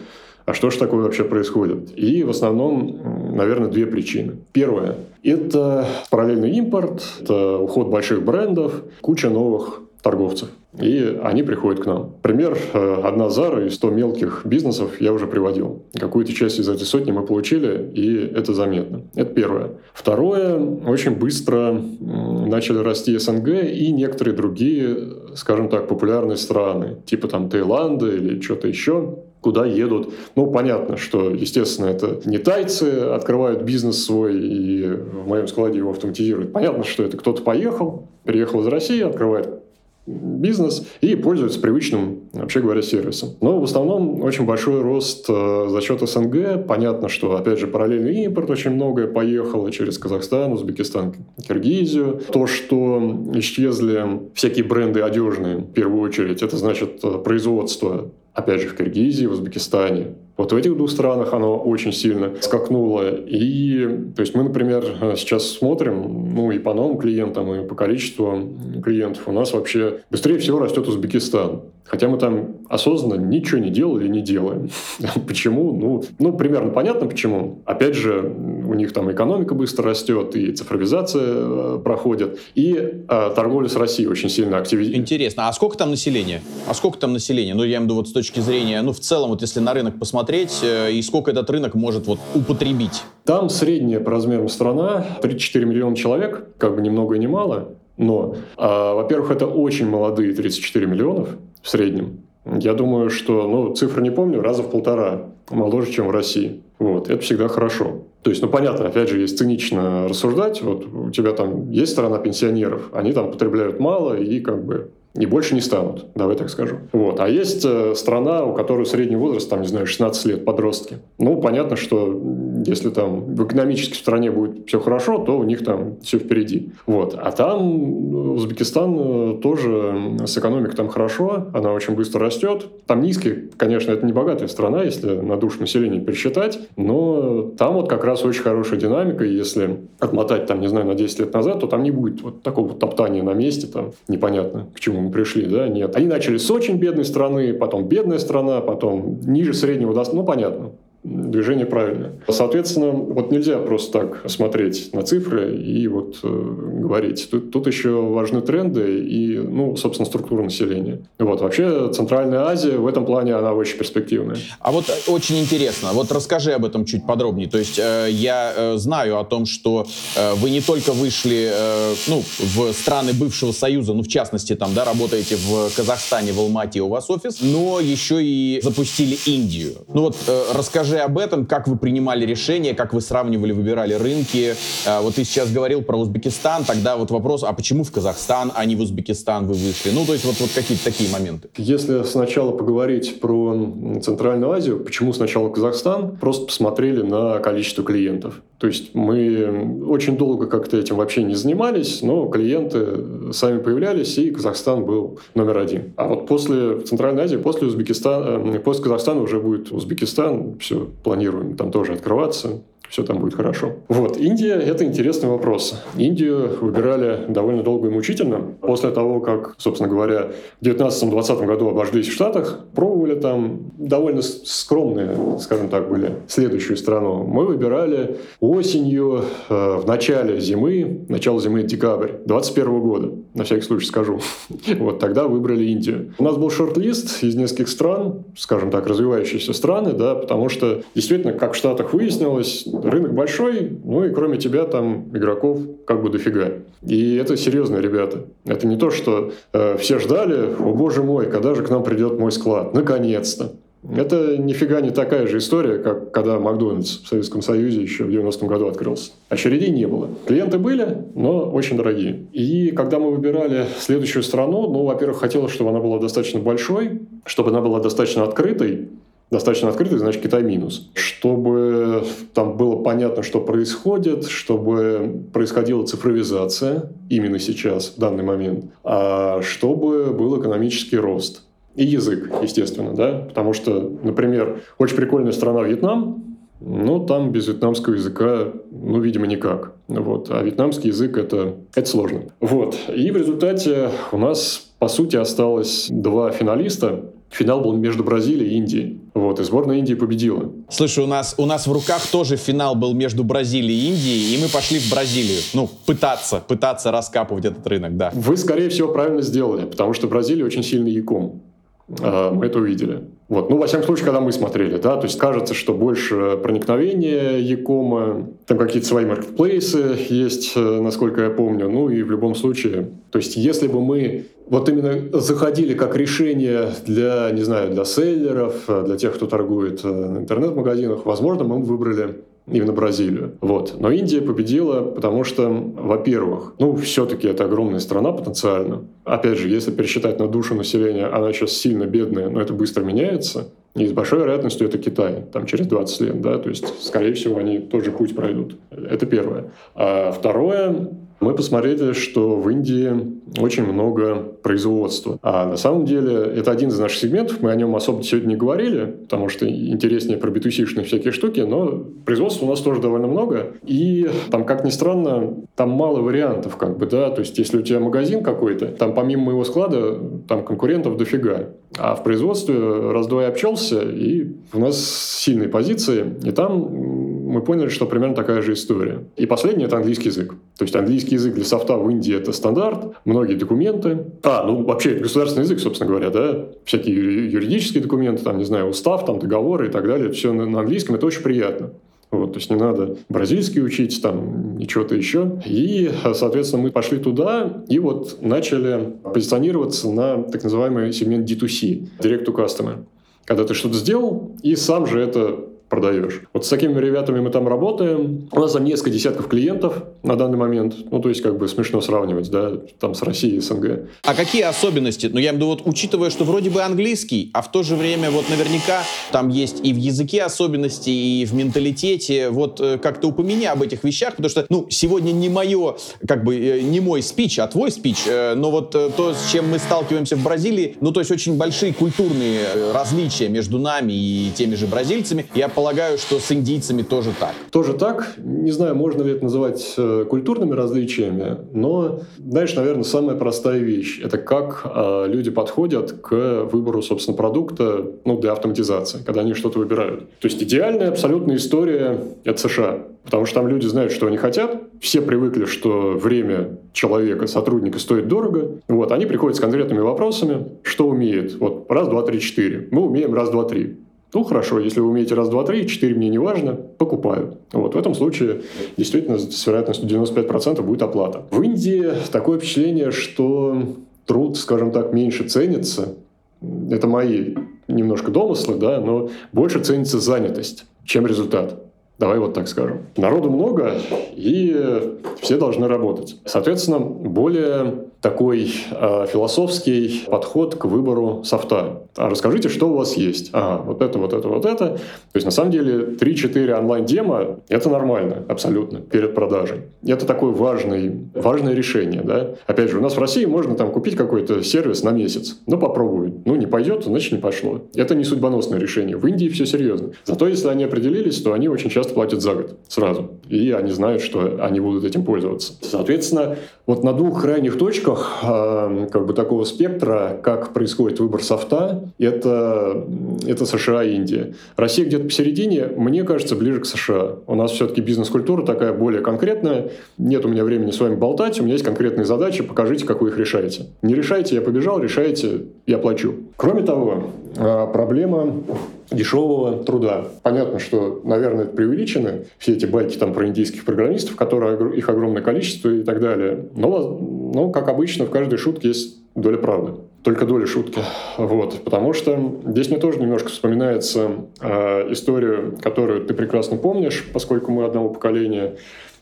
а что же такое вообще происходит? И в основном, наверное, две причины. Первое – это параллельный импорт, это уход больших брендов, куча новых торговцев. И они приходят к нам. Пример, э, одна Зара и 100 мелких бизнесов я уже приводил. Какую-то часть из этой сотни мы получили, и это заметно. Это первое. Второе, очень быстро начали расти СНГ и некоторые другие, скажем так, популярные страны, типа там Таиланда или что-то еще. куда едут. Ну, понятно, что, естественно, это не тайцы открывают бизнес свой и в моем складе его автоматизируют. Понятно, что это кто-то поехал, приехал из России, открывает бизнес и пользуются привычным, вообще говоря, сервисом. Но в основном очень большой рост э, за счет СНГ. Понятно, что, опять же, параллельный импорт очень многое поехало через Казахстан, Узбекистан, Киргизию. То, что исчезли всякие бренды одежные, в первую очередь, это значит э, производство опять же, в Киргизии, в Узбекистане. Вот в этих двух странах оно очень сильно скакнуло. И, то есть мы, например, сейчас смотрим, ну, и по новым клиентам, и по количеству клиентов у нас вообще быстрее всего растет Узбекистан. Хотя мы там осознанно ничего не делали, не делаем. почему? Ну, ну, примерно понятно почему. Опять же, у них там экономика быстро растет, и цифровизация э, проходит, и э, торговля с Россией очень сильно активизируется. Интересно, а сколько там населения? А сколько там населения? Ну, я имею в виду вот с точки зрения, ну, в целом, вот если на рынок посмотреть, э, и сколько этот рынок может вот употребить? Там средняя по размерам страна, 34 миллиона человек, как бы ни много и ни мало, но, э, во-первых, это очень молодые 34 миллионов, в среднем. Я думаю, что, ну, цифры не помню, раза в полтора моложе, чем в России. Вот, это всегда хорошо. То есть, ну, понятно, опять же, есть цинично рассуждать. Вот у тебя там есть страна пенсионеров, они там потребляют мало и как бы и больше не станут, давай так скажу. Вот. А есть э, страна, у которой средний возраст, там, не знаю, 16 лет, подростки. Ну, понятно, что если там в экономической стране будет все хорошо, то у них там все впереди. Вот. А там Узбекистан э, тоже с экономикой там хорошо, она очень быстро растет. Там низкий, конечно, это не богатая страна, если на душу населения пересчитать, но там вот как раз очень хорошая динамика, если отмотать там, не знаю, на 10 лет назад, то там не будет вот такого топтания на месте, там непонятно к чему мы пришли, да, нет. Они начали с очень бедной страны, потом бедная страна, потом ниже среднего, ну, понятно движение правильное. Соответственно, вот нельзя просто так смотреть на цифры и вот э, говорить. Тут, тут еще важны тренды и, ну, собственно, структура населения. Вот, вообще Центральная Азия в этом плане, она очень перспективная. А вот э, очень интересно, вот расскажи об этом чуть подробнее. То есть э, я э, знаю о том, что э, вы не только вышли, э, ну, в страны бывшего Союза, ну, в частности, там, да, работаете в Казахстане, в Алмате у вас офис, но еще и запустили Индию. Ну вот э, расскажи расскажи об этом, как вы принимали решения, как вы сравнивали, выбирали рынки. А, вот ты сейчас говорил про Узбекистан, тогда вот вопрос, а почему в Казахстан, а не в Узбекистан вы вышли? Ну, то есть вот, вот какие-то такие моменты. Если сначала поговорить про Центральную Азию, почему сначала Казахстан, просто посмотрели на количество клиентов. То есть мы очень долго как-то этим вообще не занимались, но клиенты сами появлялись, и Казахстан был номер один. А вот после Центральной Азии, после Узбекистана, э, после Казахстана уже будет Узбекистан, все планируем там тоже открываться все там будет хорошо. Вот, Индия – это интересный вопрос. Индию выбирали довольно долго и мучительно. После того, как, собственно говоря, в 19-20 году обожглись в Штатах, пробовали там довольно скромные, скажем так, были следующую страну. Мы выбирали осенью, э, в начале зимы, начало зимы – декабрь 21 года, на всякий случай скажу. Вот тогда выбрали Индию. У нас был шорт-лист из нескольких стран, скажем так, развивающиеся страны, да, потому что действительно, как в Штатах выяснилось, рынок большой, ну и кроме тебя там игроков как бы дофига. И это серьезные ребята. Это не то, что э, все ждали, о боже мой, когда же к нам придет мой склад? Наконец-то. Это нифига не такая же история, как когда Макдональдс в Советском Союзе еще в 90-м году открылся. Очередей не было. Клиенты были, но очень дорогие. И когда мы выбирали следующую страну, ну, во-первых, хотелось, чтобы она была достаточно большой, чтобы она была достаточно открытой, достаточно открытый, значит, Китай минус. Чтобы там было понятно, что происходит, чтобы происходила цифровизация именно сейчас, в данный момент, а чтобы был экономический рост. И язык, естественно, да, потому что, например, очень прикольная страна Вьетнам, но там без вьетнамского языка, ну, видимо, никак. Вот. А вьетнамский язык это, это сложно. Вот. И в результате у нас, по сути, осталось два финалиста. Финал был между Бразилией и Индией. Вот, и сборная Индии победила. Слушай, у нас, у нас в руках тоже финал был между Бразилией и Индией, и мы пошли в Бразилию. Ну, пытаться, пытаться раскапывать этот рынок, да. Вы, скорее всего, правильно сделали, потому что Бразилия очень сильный яком. А, мы это увидели. Вот. Ну, во всяком случае, когда мы смотрели, да, то есть кажется, что больше проникновения Якома, там какие-то свои маркетплейсы есть, э, насколько я помню, ну и в любом случае, то есть если бы мы вот именно заходили как решение для, не знаю, для селлеров, э, для тех, кто торгует в интернет-магазинах, возможно, мы бы выбрали именно Бразилию. Вот. Но Индия победила, потому что, во-первых, ну, все-таки это огромная страна потенциально. Опять же, если пересчитать на душу населения, она сейчас сильно бедная, но это быстро меняется. И с большой вероятностью это Китай, там через 20 лет, да, то есть, скорее всего, они тоже путь пройдут. Это первое. А второе, мы посмотрели, что в Индии очень много производства. А на самом деле это один из наших сегментов, мы о нем особо сегодня не говорили, потому что интереснее про b всякие штуки, но производства у нас тоже довольно много. И там, как ни странно, там мало вариантов, как бы, да, то есть если у тебя магазин какой-то, там помимо моего склада, там конкурентов дофига. А в производстве раз-два я общался, и у нас сильные позиции, и там мы поняли, что примерно такая же история. И последнее — это английский язык. То есть английский язык для софта в Индии — это стандарт, многие документы. А, ну вообще государственный язык, собственно говоря, да, всякие юридические документы, там, не знаю, устав, там, договоры и так далее, все на, на английском, это очень приятно. Вот, то есть не надо бразильский учить, там, ничего-то еще. И, соответственно, мы пошли туда и вот начали позиционироваться на так называемый сегмент D2C, Direct to Customer. Когда ты что-то сделал, и сам же это продаешь. Вот с такими ребятами мы там работаем. У нас там несколько десятков клиентов на данный момент. Ну, то есть, как бы смешно сравнивать, да, там с Россией СНГ. А какие особенности? Ну, я имею в виду, вот учитывая, что вроде бы английский, а в то же время вот наверняка там есть и в языке особенности, и в менталитете. Вот э, как-то упомяни об этих вещах, потому что, ну, сегодня не мое, как бы, э, не мой спич, а твой спич, э, но вот то, с чем мы сталкиваемся в Бразилии, ну, то есть очень большие культурные различия между нами и теми же бразильцами. Я полагаю, что с индийцами тоже так. Тоже так. Не знаю, можно ли это называть э, культурными различиями, но, знаешь, наверное, самая простая вещь – это как э, люди подходят к выбору, собственно, продукта ну, для автоматизации, когда они что-то выбирают. То есть идеальная абсолютная история – это США. Потому что там люди знают, что они хотят. Все привыкли, что время человека, сотрудника стоит дорого. Вот, они приходят с конкретными вопросами, что умеет. Вот раз, два, три, четыре. Мы умеем раз, два, три. Ну, хорошо, если вы умеете раз, два, три, четыре мне не важно, покупаю. Вот в этом случае действительно с вероятностью 95% будет оплата. В Индии такое впечатление, что труд, скажем так, меньше ценится. Это мои немножко домыслы, да, но больше ценится занятость, чем результат. Давай вот так скажем. Народу много, и все должны работать. Соответственно, более такой э, философский подход к выбору софта. А расскажите, что у вас есть. Ага, вот это, вот это, вот это. То есть, на самом деле, 3-4 онлайн-демо — это нормально, абсолютно, перед продажей. Это такое важный, важное решение. Да? Опять же, у нас в России можно там купить какой-то сервис на месяц. Ну, попробуй. Ну, не пойдет, значит, не пошло. Это не судьбоносное решение. В Индии все серьезно. Зато, если они определились, то они очень часто платят за год сразу. И они знают, что они будут этим пользоваться. Соответственно, вот на двух крайних точках э, как бы такого спектра, как происходит выбор софта, это, это США и Индия. Россия где-то посередине, мне кажется, ближе к США. У нас все-таки бизнес-культура такая более конкретная. Нет у меня времени с вами болтать, у меня есть конкретные задачи, покажите, как вы их решаете. Не решайте, я побежал, решаете, я плачу. Кроме того, э, проблема дешевого труда. Понятно, что, наверное, это преувеличены, все эти байки там про индийских программистов, которые их огромное количество и так далее. Но, но как обычно, в каждой шутке есть доля правды. Только доля шутки. Вот. Потому что здесь мне тоже немножко вспоминается э, историю, которую ты прекрасно помнишь, поскольку мы одного поколения,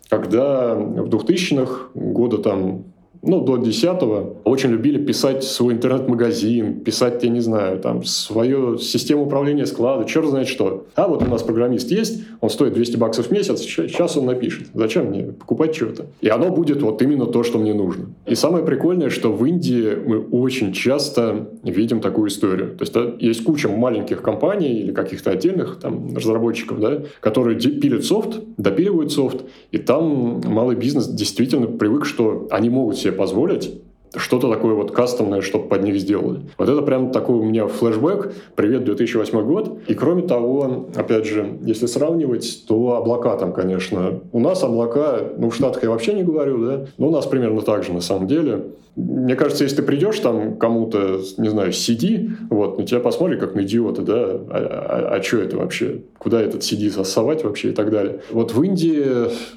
когда в 2000-х, года там ну, до 10 очень любили писать свой интернет-магазин, писать, я не знаю, там, свою систему управления склада, черт знает что. А вот у нас программист есть, он стоит 200 баксов в месяц, сейчас он напишет. Зачем мне покупать что-то? И оно будет вот именно то, что мне нужно. И самое прикольное, что в Индии мы очень часто видим такую историю. То есть да, есть куча маленьких компаний или каких-то отдельных там разработчиков, да, которые пилят софт, допиливают софт, и там малый бизнес действительно привык, что они могут себе позволить что-то такое вот кастомное, чтобы под них сделали. Вот это прям такой у меня флешбэк. Привет, 2008 год. И кроме того, опять же, если сравнивать, то облака там, конечно. У нас облака, ну, в Штатах я вообще не говорю, да, но у нас примерно так же на самом деле. Мне кажется, если ты придешь там кому-то, не знаю, CD, вот, на тебя посмотрят как на идиота, да, а, а, а что это вообще? Куда этот CD засовать вообще и так далее. Вот в Индии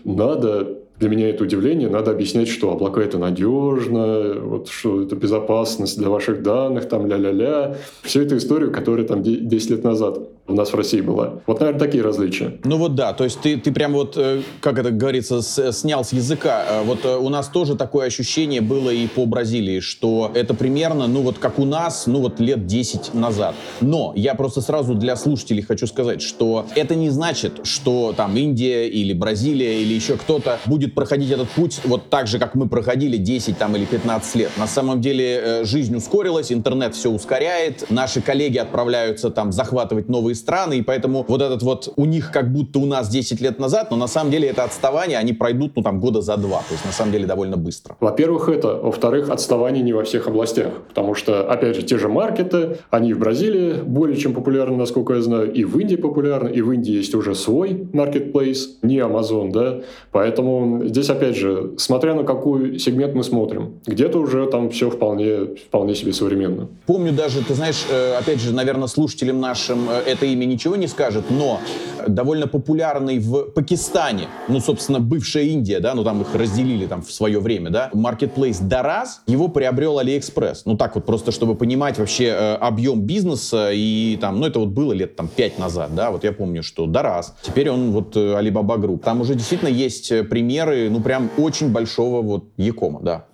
надо для меня это удивление. Надо объяснять, что облака это надежно, вот, что это безопасность для ваших данных, там ля-ля-ля. Всю эту историю, которая там 10 лет назад у нас в России была. Вот, наверное, такие различия. Ну вот да, то есть ты, ты прям вот, э, как это говорится, с, снял с языка. Э, вот э, у нас тоже такое ощущение было и по Бразилии, что это примерно, ну вот как у нас, ну вот лет 10 назад. Но я просто сразу для слушателей хочу сказать, что это не значит, что там Индия или Бразилия или еще кто-то будет проходить этот путь вот так же, как мы проходили 10 там или 15 лет. На самом деле жизнь ускорилась, интернет все ускоряет, наши коллеги отправляются там захватывать новые страны, и поэтому вот этот вот у них как будто у нас 10 лет назад, но на самом деле это отставание, они пройдут, ну, там, года за два, то есть на самом деле довольно быстро. Во-первых, это. Во-вторых, отставание не во всех областях, потому что, опять же, те же маркеты, они в Бразилии более чем популярны, насколько я знаю, и в Индии популярны, и в Индии есть уже свой marketplace, не Amazon, да, поэтому здесь, опять же, смотря на какой сегмент мы смотрим, где-то уже там все вполне, вполне себе современно. Помню даже, ты знаешь, э, опять же, наверное, слушателям нашим э, это имя ничего не скажет, но довольно популярный в Пакистане, ну, собственно, бывшая Индия, да, ну, там их разделили там в свое время, да, маркетплейс Daraz, его приобрел Алиэкспресс. Ну, так вот, просто чтобы понимать вообще э, объем бизнеса и там, ну, это вот было лет там пять назад, да, вот я помню, что Daraz, теперь он вот Alibaba э, Group. Там уже действительно есть э, примеры, ну, прям очень большого вот e-com а, да.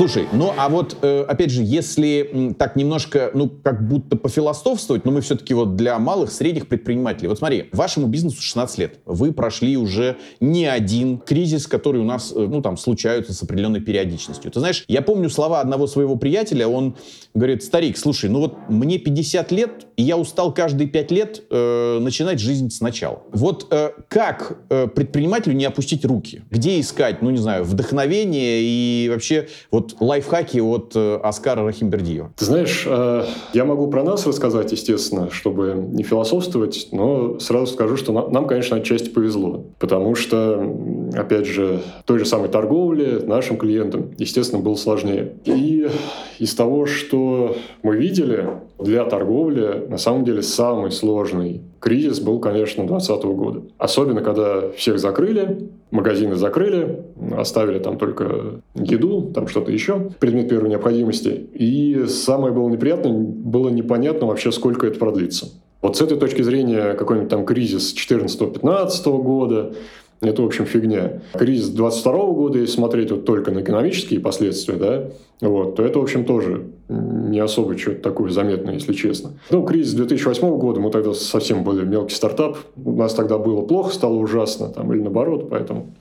Слушай, ну а вот, э, опять же, если так немножко, ну, как будто пофилософствовать, но мы все-таки вот для малых, средних предпринимателей. Вот смотри, вашему бизнесу 16 лет. Вы прошли уже не один кризис, который у нас, э, ну, там, случаются с определенной периодичностью. Ты знаешь, я помню слова одного своего приятеля, он говорит, старик, слушай, ну вот мне 50 лет, и я устал каждые 5 лет э, начинать жизнь сначала. Вот э, как э, предпринимателю не опустить руки? Где искать, ну, не знаю, вдохновение и вообще вот лайфхаки от э, Оскара Рахимбердиева? Ты знаешь, э, я могу про нас рассказать, естественно, чтобы не философствовать, но сразу скажу, что нам, конечно, отчасти повезло. Потому что, опять же, той же самой торговле нашим клиентам, естественно, было сложнее. И из того, что мы видели, для торговли на самом деле самый сложный кризис был, конечно, 2020 года. Особенно, когда всех закрыли, магазины закрыли, оставили там только еду, там что-то еще, предмет первой необходимости. И самое было неприятное, было непонятно вообще, сколько это продлится. Вот с этой точки зрения какой-нибудь там кризис 14-15 года, это, в общем, фигня. Кризис 22 года, если смотреть вот только на экономические последствия, да, вот, то это, в общем, тоже не особо что-то такое заметное, если честно. Ну, кризис 2008 года, мы тогда совсем были мелкий стартап, у нас тогда было плохо, стало ужасно, там, или наоборот, поэтому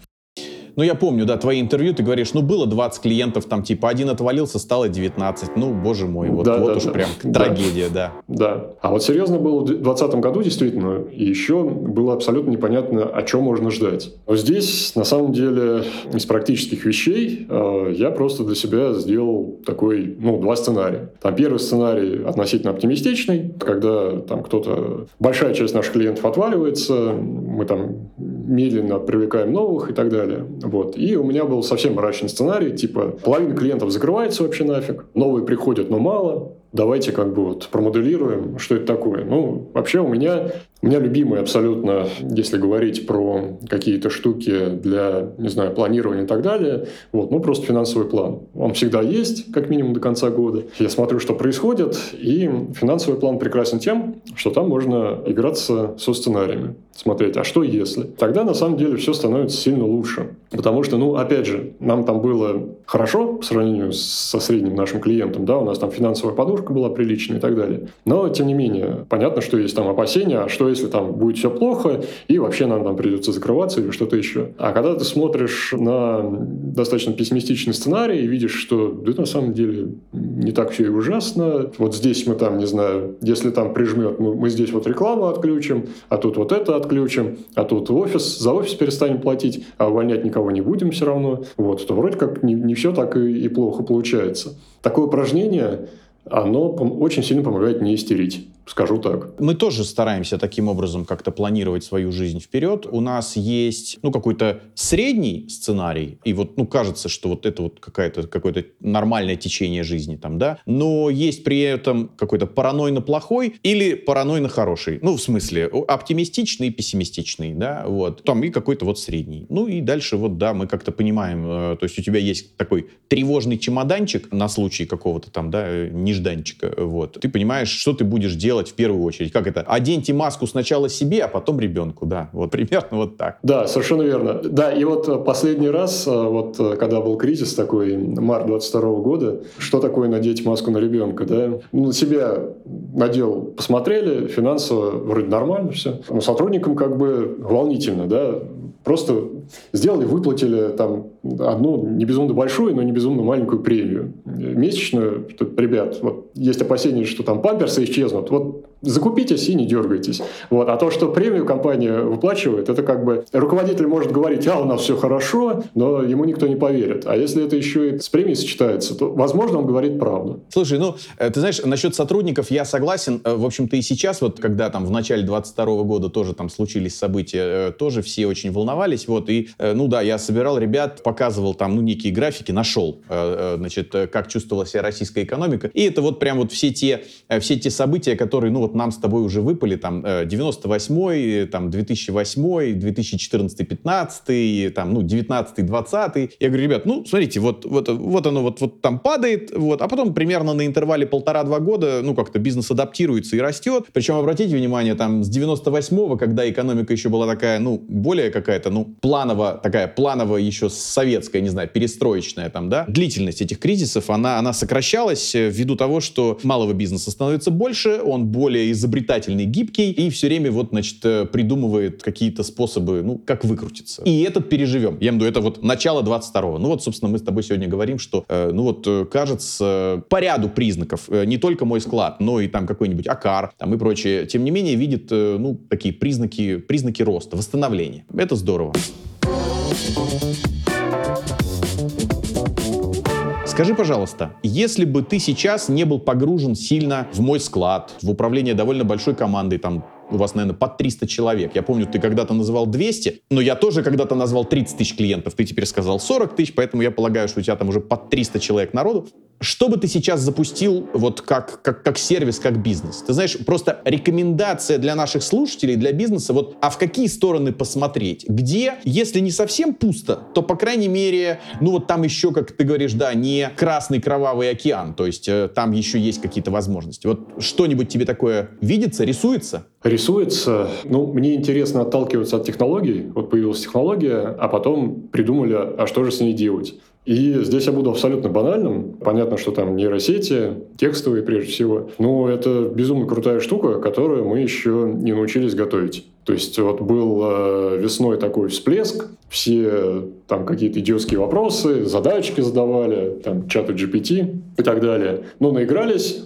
ну, я помню, да, твои интервью, ты говоришь, ну, было 20 клиентов, там, типа, один отвалился, стало 19. Ну, боже мой, вот, да, вот да, уж да. прям да. трагедия, да. Да. А вот серьезно было в 2020 году, действительно, и еще было абсолютно непонятно, о чем можно ждать. Но здесь, на самом деле, из практических вещей э, я просто для себя сделал такой, ну, два сценария. Там первый сценарий относительно оптимистичный, когда там кто-то, большая часть наших клиентов отваливается, мы там медленно привлекаем новых и так далее. Вот. И у меня был совсем мрачный сценарий, типа половина клиентов закрывается вообще нафиг, новые приходят, но мало, давайте как бы вот промоделируем, что это такое. Ну, вообще у меня, у меня любимый абсолютно, если говорить про какие-то штуки для, не знаю, планирования и так далее, вот, ну, просто финансовый план. Он всегда есть, как минимум до конца года. Я смотрю, что происходит, и финансовый план прекрасен тем, что там можно играться со сценариями, смотреть, а что если? Тогда, на самом деле, все становится сильно лучше. Потому что, ну, опять же, нам там было хорошо по сравнению со средним нашим клиентом, да, у нас там финансовая подушка была приличная и так далее. Но, тем не менее, понятно, что есть там опасения, а что если там будет все плохо, и вообще нам там придется закрываться или что-то еще. А когда ты смотришь на достаточно пессимистичный сценарий и видишь, что да, на самом деле не так все и ужасно, вот здесь мы там, не знаю, если там прижмет, мы, мы здесь вот рекламу отключим, а тут вот это отключим, а тут офис, за офис перестанем платить, а увольнять никого не будем все равно, вот, то вроде как не, не все так и, и плохо получается. Такое упражнение, оно очень сильно помогает не истерить. Скажу так. Мы тоже стараемся таким образом как-то планировать свою жизнь вперед. У нас есть, ну, какой-то средний сценарий, и вот, ну, кажется, что вот это вот какое-то какое нормальное течение жизни там, да, но есть при этом какой-то паранойно плохой или паранойно хороший. Ну, в смысле, оптимистичный и пессимистичный, да, вот. Там и какой-то вот средний. Ну, и дальше вот, да, мы как-то понимаем, э, то есть у тебя есть такой тревожный чемоданчик на случай какого-то там, да, э, нежданчика, вот. Ты понимаешь, что ты будешь делать делать в первую очередь? Как это? Оденьте маску сначала себе, а потом ребенку, да. Вот примерно вот так. Да, совершенно верно. Да, и вот э, последний раз, э, вот э, когда был кризис такой, март 22 года, что такое надеть маску на ребенка, да? Ну, на себя надел, посмотрели, финансово вроде нормально все. Но сотрудникам как бы волнительно, да, просто сделали, выплатили там одну не безумно большую, но не безумно маленькую премию месячную. Что, ребят, вот есть опасения, что там памперсы исчезнут. Вот закупитесь и не дергайтесь. Вот. А то, что премию компания выплачивает, это как бы руководитель может говорить, а, у нас все хорошо, но ему никто не поверит. А если это еще и с премией сочетается, то, возможно, он говорит правду. Слушай, ну, э, ты знаешь, насчет сотрудников я согласен. Э, в общем-то, и сейчас, вот когда там в начале 22 года тоже там случились события, э, тоже все очень волновались. Вот, и, ну да, я собирал ребят, показывал там, ну, некие графики, нашел, значит, как чувствовала себя российская экономика. И это вот прям вот все те, все те события, которые, ну, вот нам с тобой уже выпали, там, 98-й, там, 2008 2014 15 там, ну, 19 20 Я говорю, ребят, ну, смотрите, вот, вот, вот оно вот, вот там падает, вот, а потом примерно на интервале полтора-два года, ну, как-то бизнес адаптируется и растет. Причем, обратите внимание, там, с 98-го, когда экономика еще была такая, ну, более какая-то, ну, планово, такая плановая еще советская, не знаю, перестроечная там, да, длительность этих кризисов, она, она сокращалась э, ввиду того, что малого бизнеса становится больше, он более изобретательный, гибкий, и все время вот, значит, э, придумывает какие-то способы, ну, как выкрутиться. И этот переживем. Я имею в виду, это вот начало 22-го. Ну вот, собственно, мы с тобой сегодня говорим, что, э, ну вот, э, кажется, по ряду признаков, э, не только мой склад, но и там какой-нибудь Акар, там и прочее, тем не менее, видит, э, ну, такие признаки, признаки роста, восстановления. Это здорово. Скажи, пожалуйста, если бы ты сейчас не был погружен сильно в мой склад, в управление довольно большой командой, там у вас, наверное, под 300 человек. Я помню, ты когда-то называл 200, но я тоже когда-то назвал 30 тысяч клиентов. Ты теперь сказал 40 тысяч, поэтому я полагаю, что у тебя там уже под 300 человек народу. Что бы ты сейчас запустил вот как, как, как сервис, как бизнес? Ты знаешь, просто рекомендация для наших слушателей, для бизнеса, вот, а в какие стороны посмотреть? Где, если не совсем пусто, то, по крайней мере, ну вот там еще, как ты говоришь, да, не красный кровавый океан, то есть э, там еще есть какие-то возможности. Вот что-нибудь тебе такое видится, рисуется? Рисуется. Ну, мне интересно отталкиваться от технологий. Вот появилась технология, а потом придумали, а что же с ней делать. И здесь я буду абсолютно банальным. Понятно, что там нейросети, текстовые прежде всего. Но это безумно крутая штука, которую мы еще не научились готовить. То есть вот был э, весной такой всплеск, все там какие-то идиотские вопросы, задачки задавали, там чаты GPT и так далее. Но наигрались,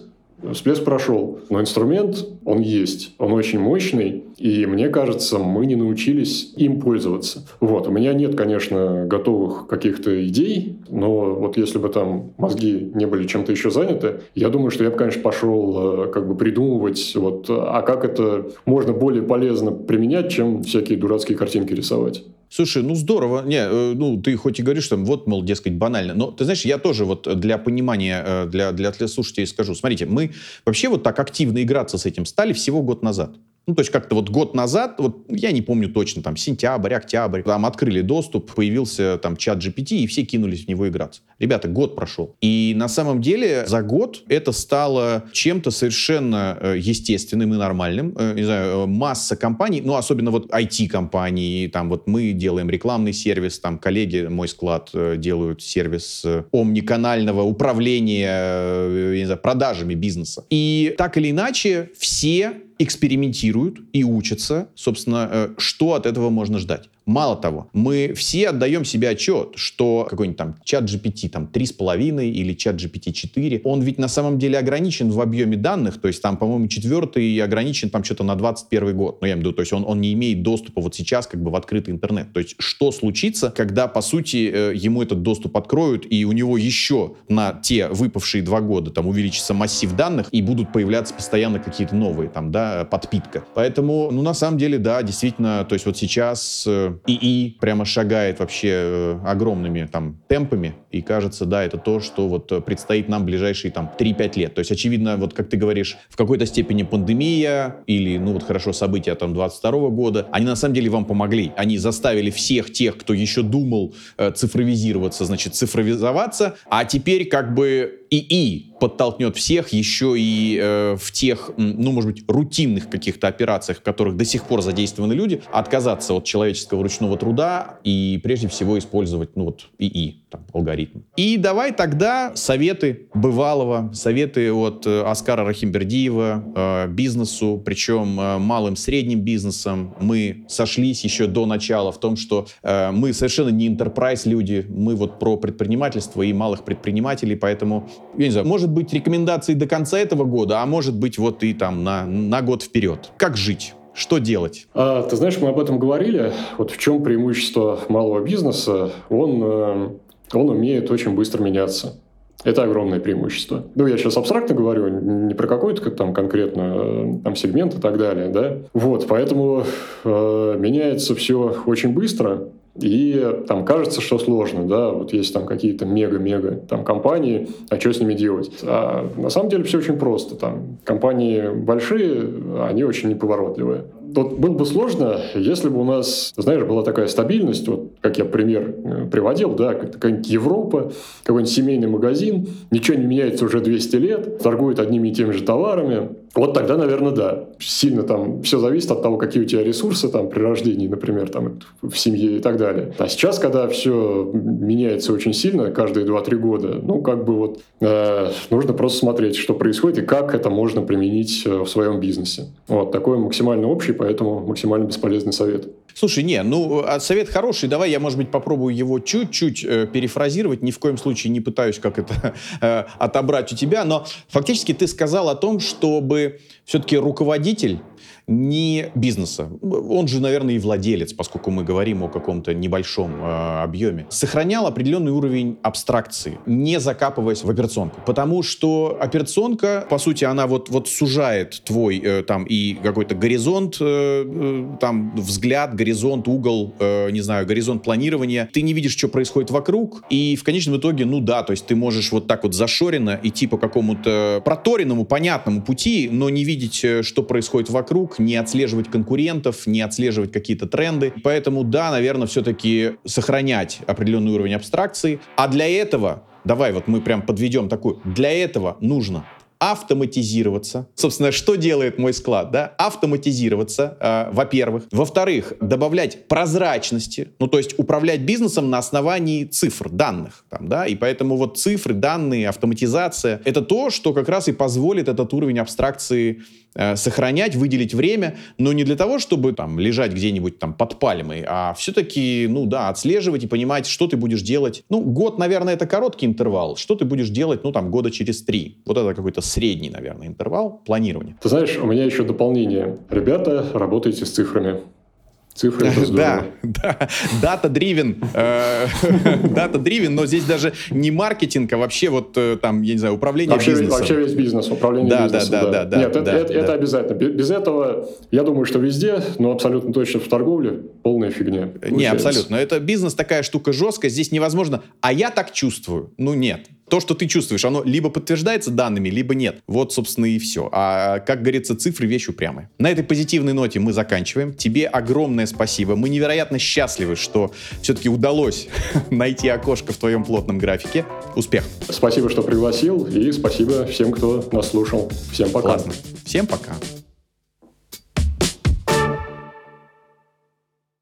Всплеск прошел, но инструмент, он есть, он очень мощный, и мне кажется, мы не научились им пользоваться. Вот, у меня нет, конечно, готовых каких-то идей, но вот если бы там мозги не были чем-то еще заняты, я думаю, что я бы, конечно, пошел э, как бы придумывать, вот, а как это можно более полезно применять, чем всякие дурацкие картинки рисовать. Слушай, ну здорово. Не, э, ну ты хоть и говоришь, что вот, мол, дескать, банально. Но ты знаешь, я тоже вот для понимания, э, для, для, для слушателей скажу. Смотрите, мы вообще вот так активно играться с этим стали всего год назад. Ну, то есть как-то вот год назад, вот я не помню точно, там сентябрь, октябрь, там открыли доступ, появился там чат GPT, и все кинулись в него играться. Ребята, год прошел. И на самом деле за год это стало чем-то совершенно э, естественным и нормальным. Э, не знаю, э, масса компаний, ну, особенно вот IT-компании, там вот мы делаем рекламный сервис, там коллеги, мой склад, делают сервис омниканального управления не знаю, продажами бизнеса. И так или иначе все экспериментируют и учатся, собственно, что от этого можно ждать. Мало того, мы все отдаем себе отчет, что какой-нибудь там чат GPT там 3,5 или чат GPT 4, он ведь на самом деле ограничен в объеме данных, то есть там, по-моему, четвертый ограничен там что-то на 21 год. Ну, я имею в виду, то есть он, он не имеет доступа вот сейчас как бы в открытый интернет. То есть что случится, когда, по сути, э, ему этот доступ откроют, и у него еще на те выпавшие два года там увеличится массив данных, и будут появляться постоянно какие-то новые там, да, подпитка. Поэтому, ну, на самом деле, да, действительно, то есть вот сейчас ИИ прямо шагает вообще э, огромными там темпами, и кажется, да, это то, что вот э, предстоит нам ближайшие там 3-5 лет. То есть, очевидно, вот как ты говоришь, в какой-то степени пандемия или, ну вот хорошо, события там 22 года, они на самом деле вам помогли. Они заставили всех тех, кто еще думал э, цифровизироваться, значит, цифровизоваться, а теперь как бы ИИ подтолкнет всех еще и э, в тех, ну, может быть, рутинных каких-то операциях, в которых до сих пор задействованы люди, отказаться от человеческого ручного труда и прежде всего использовать, ну, вот, ИИ, там, алгоритм. И давай тогда советы бывалого, советы от э, Оскара Рахимбердиева э, бизнесу, причем э, малым, средним бизнесом. Мы сошлись еще до начала в том, что э, мы совершенно не enterprise люди, мы вот про предпринимательство и малых предпринимателей, поэтому я не знаю, может быть рекомендации до конца этого года, а может быть вот и там на, на год вперед. Как жить? Что делать? А, ты знаешь, мы об этом говорили. Вот в чем преимущество малого бизнеса? Он, э, он умеет очень быстро меняться. Это огромное преимущество. Ну, я сейчас абстрактно говорю, не про какой-то там конкретно э, там сегмент и так далее, да. Вот, поэтому э, меняется все очень быстро. И там кажется, что сложно, да, вот есть там какие-то мега-мега там компании, а что с ними делать? А на самом деле все очень просто. Там компании большие, они очень неповоротливые вот было бы сложно, если бы у нас, знаешь, была такая стабильность, вот как я пример э, приводил, да, какая-нибудь Европа, какой-нибудь семейный магазин, ничего не меняется уже 200 лет, торгует одними и теми же товарами, вот тогда, наверное, да. Сильно там все зависит от того, какие у тебя ресурсы там при рождении, например, там в семье и так далее. А сейчас, когда все меняется очень сильно, каждые 2-3 года, ну, как бы вот э, нужно просто смотреть, что происходит и как это можно применить э, в своем бизнесе. Вот такой максимально общий, поэтому максимально бесполезный совет. Слушай, не, ну, а совет хороший, давай я, может быть, попробую его чуть-чуть э, перефразировать, ни в коем случае не пытаюсь как это э, отобрать у тебя, но фактически ты сказал о том, чтобы все-таки руководитель не бизнеса. Он же, наверное, и владелец, поскольку мы говорим о каком-то небольшом э, объеме. Сохранял определенный уровень абстракции, не закапываясь в операционку. Потому что операционка, по сути, она вот, вот сужает твой э, там и какой-то горизонт, э, э, там взгляд, горизонт, угол, э, не знаю, горизонт планирования. Ты не видишь, что происходит вокруг, и в конечном итоге, ну да, то есть ты можешь вот так вот зашоренно идти по какому-то проторенному, понятному пути, но не видеть, э, что происходит вокруг, не отслеживать конкурентов, не отслеживать какие-то тренды. Поэтому да, наверное, все-таки сохранять определенный уровень абстракции. А для этого, давай вот мы прям подведем такую, для этого нужно автоматизироваться. Собственно, что делает мой склад? Да? Автоматизироваться, э, во-первых. Во-вторых, добавлять прозрачности, ну то есть управлять бизнесом на основании цифр, данных. Там, да? И поэтому вот цифры, данные, автоматизация — это то, что как раз и позволит этот уровень абстракции сохранять, выделить время, но не для того, чтобы там лежать где-нибудь там под пальмой, а все-таки, ну да, отслеживать и понимать, что ты будешь делать. Ну, год, наверное, это короткий интервал. Что ты будешь делать, ну, там, года через три. Вот это какой-то средний, наверное, интервал планирования. Ты знаешь, у меня еще дополнение. Ребята, работайте с цифрами. Цифры это Да, да, дата-дривен, э, дата-дривен, но здесь даже не маркетинг, а вообще вот э, там, я не знаю, управление вообще, бизнесом. Вообще весь бизнес, управление да, бизнесом. Да, да, да. да, Нет, да, это, да, это, да. это обязательно. Без этого, я думаю, что везде, но абсолютно точно в торговле полная фигня. Не, абсолютно. Это бизнес такая штука жесткая, здесь невозможно. А я так чувствую. Ну нет. То, что ты чувствуешь, оно либо подтверждается данными, либо нет. Вот, собственно, и все. А, как говорится, цифры вещь упрямая. На этой позитивной ноте мы заканчиваем. Тебе огромное спасибо. Мы невероятно счастливы, что все-таки удалось найти окошко в твоем плотном графике. Успех! Спасибо, что пригласил, и спасибо всем, кто нас слушал. Всем пока. Классно. Всем пока.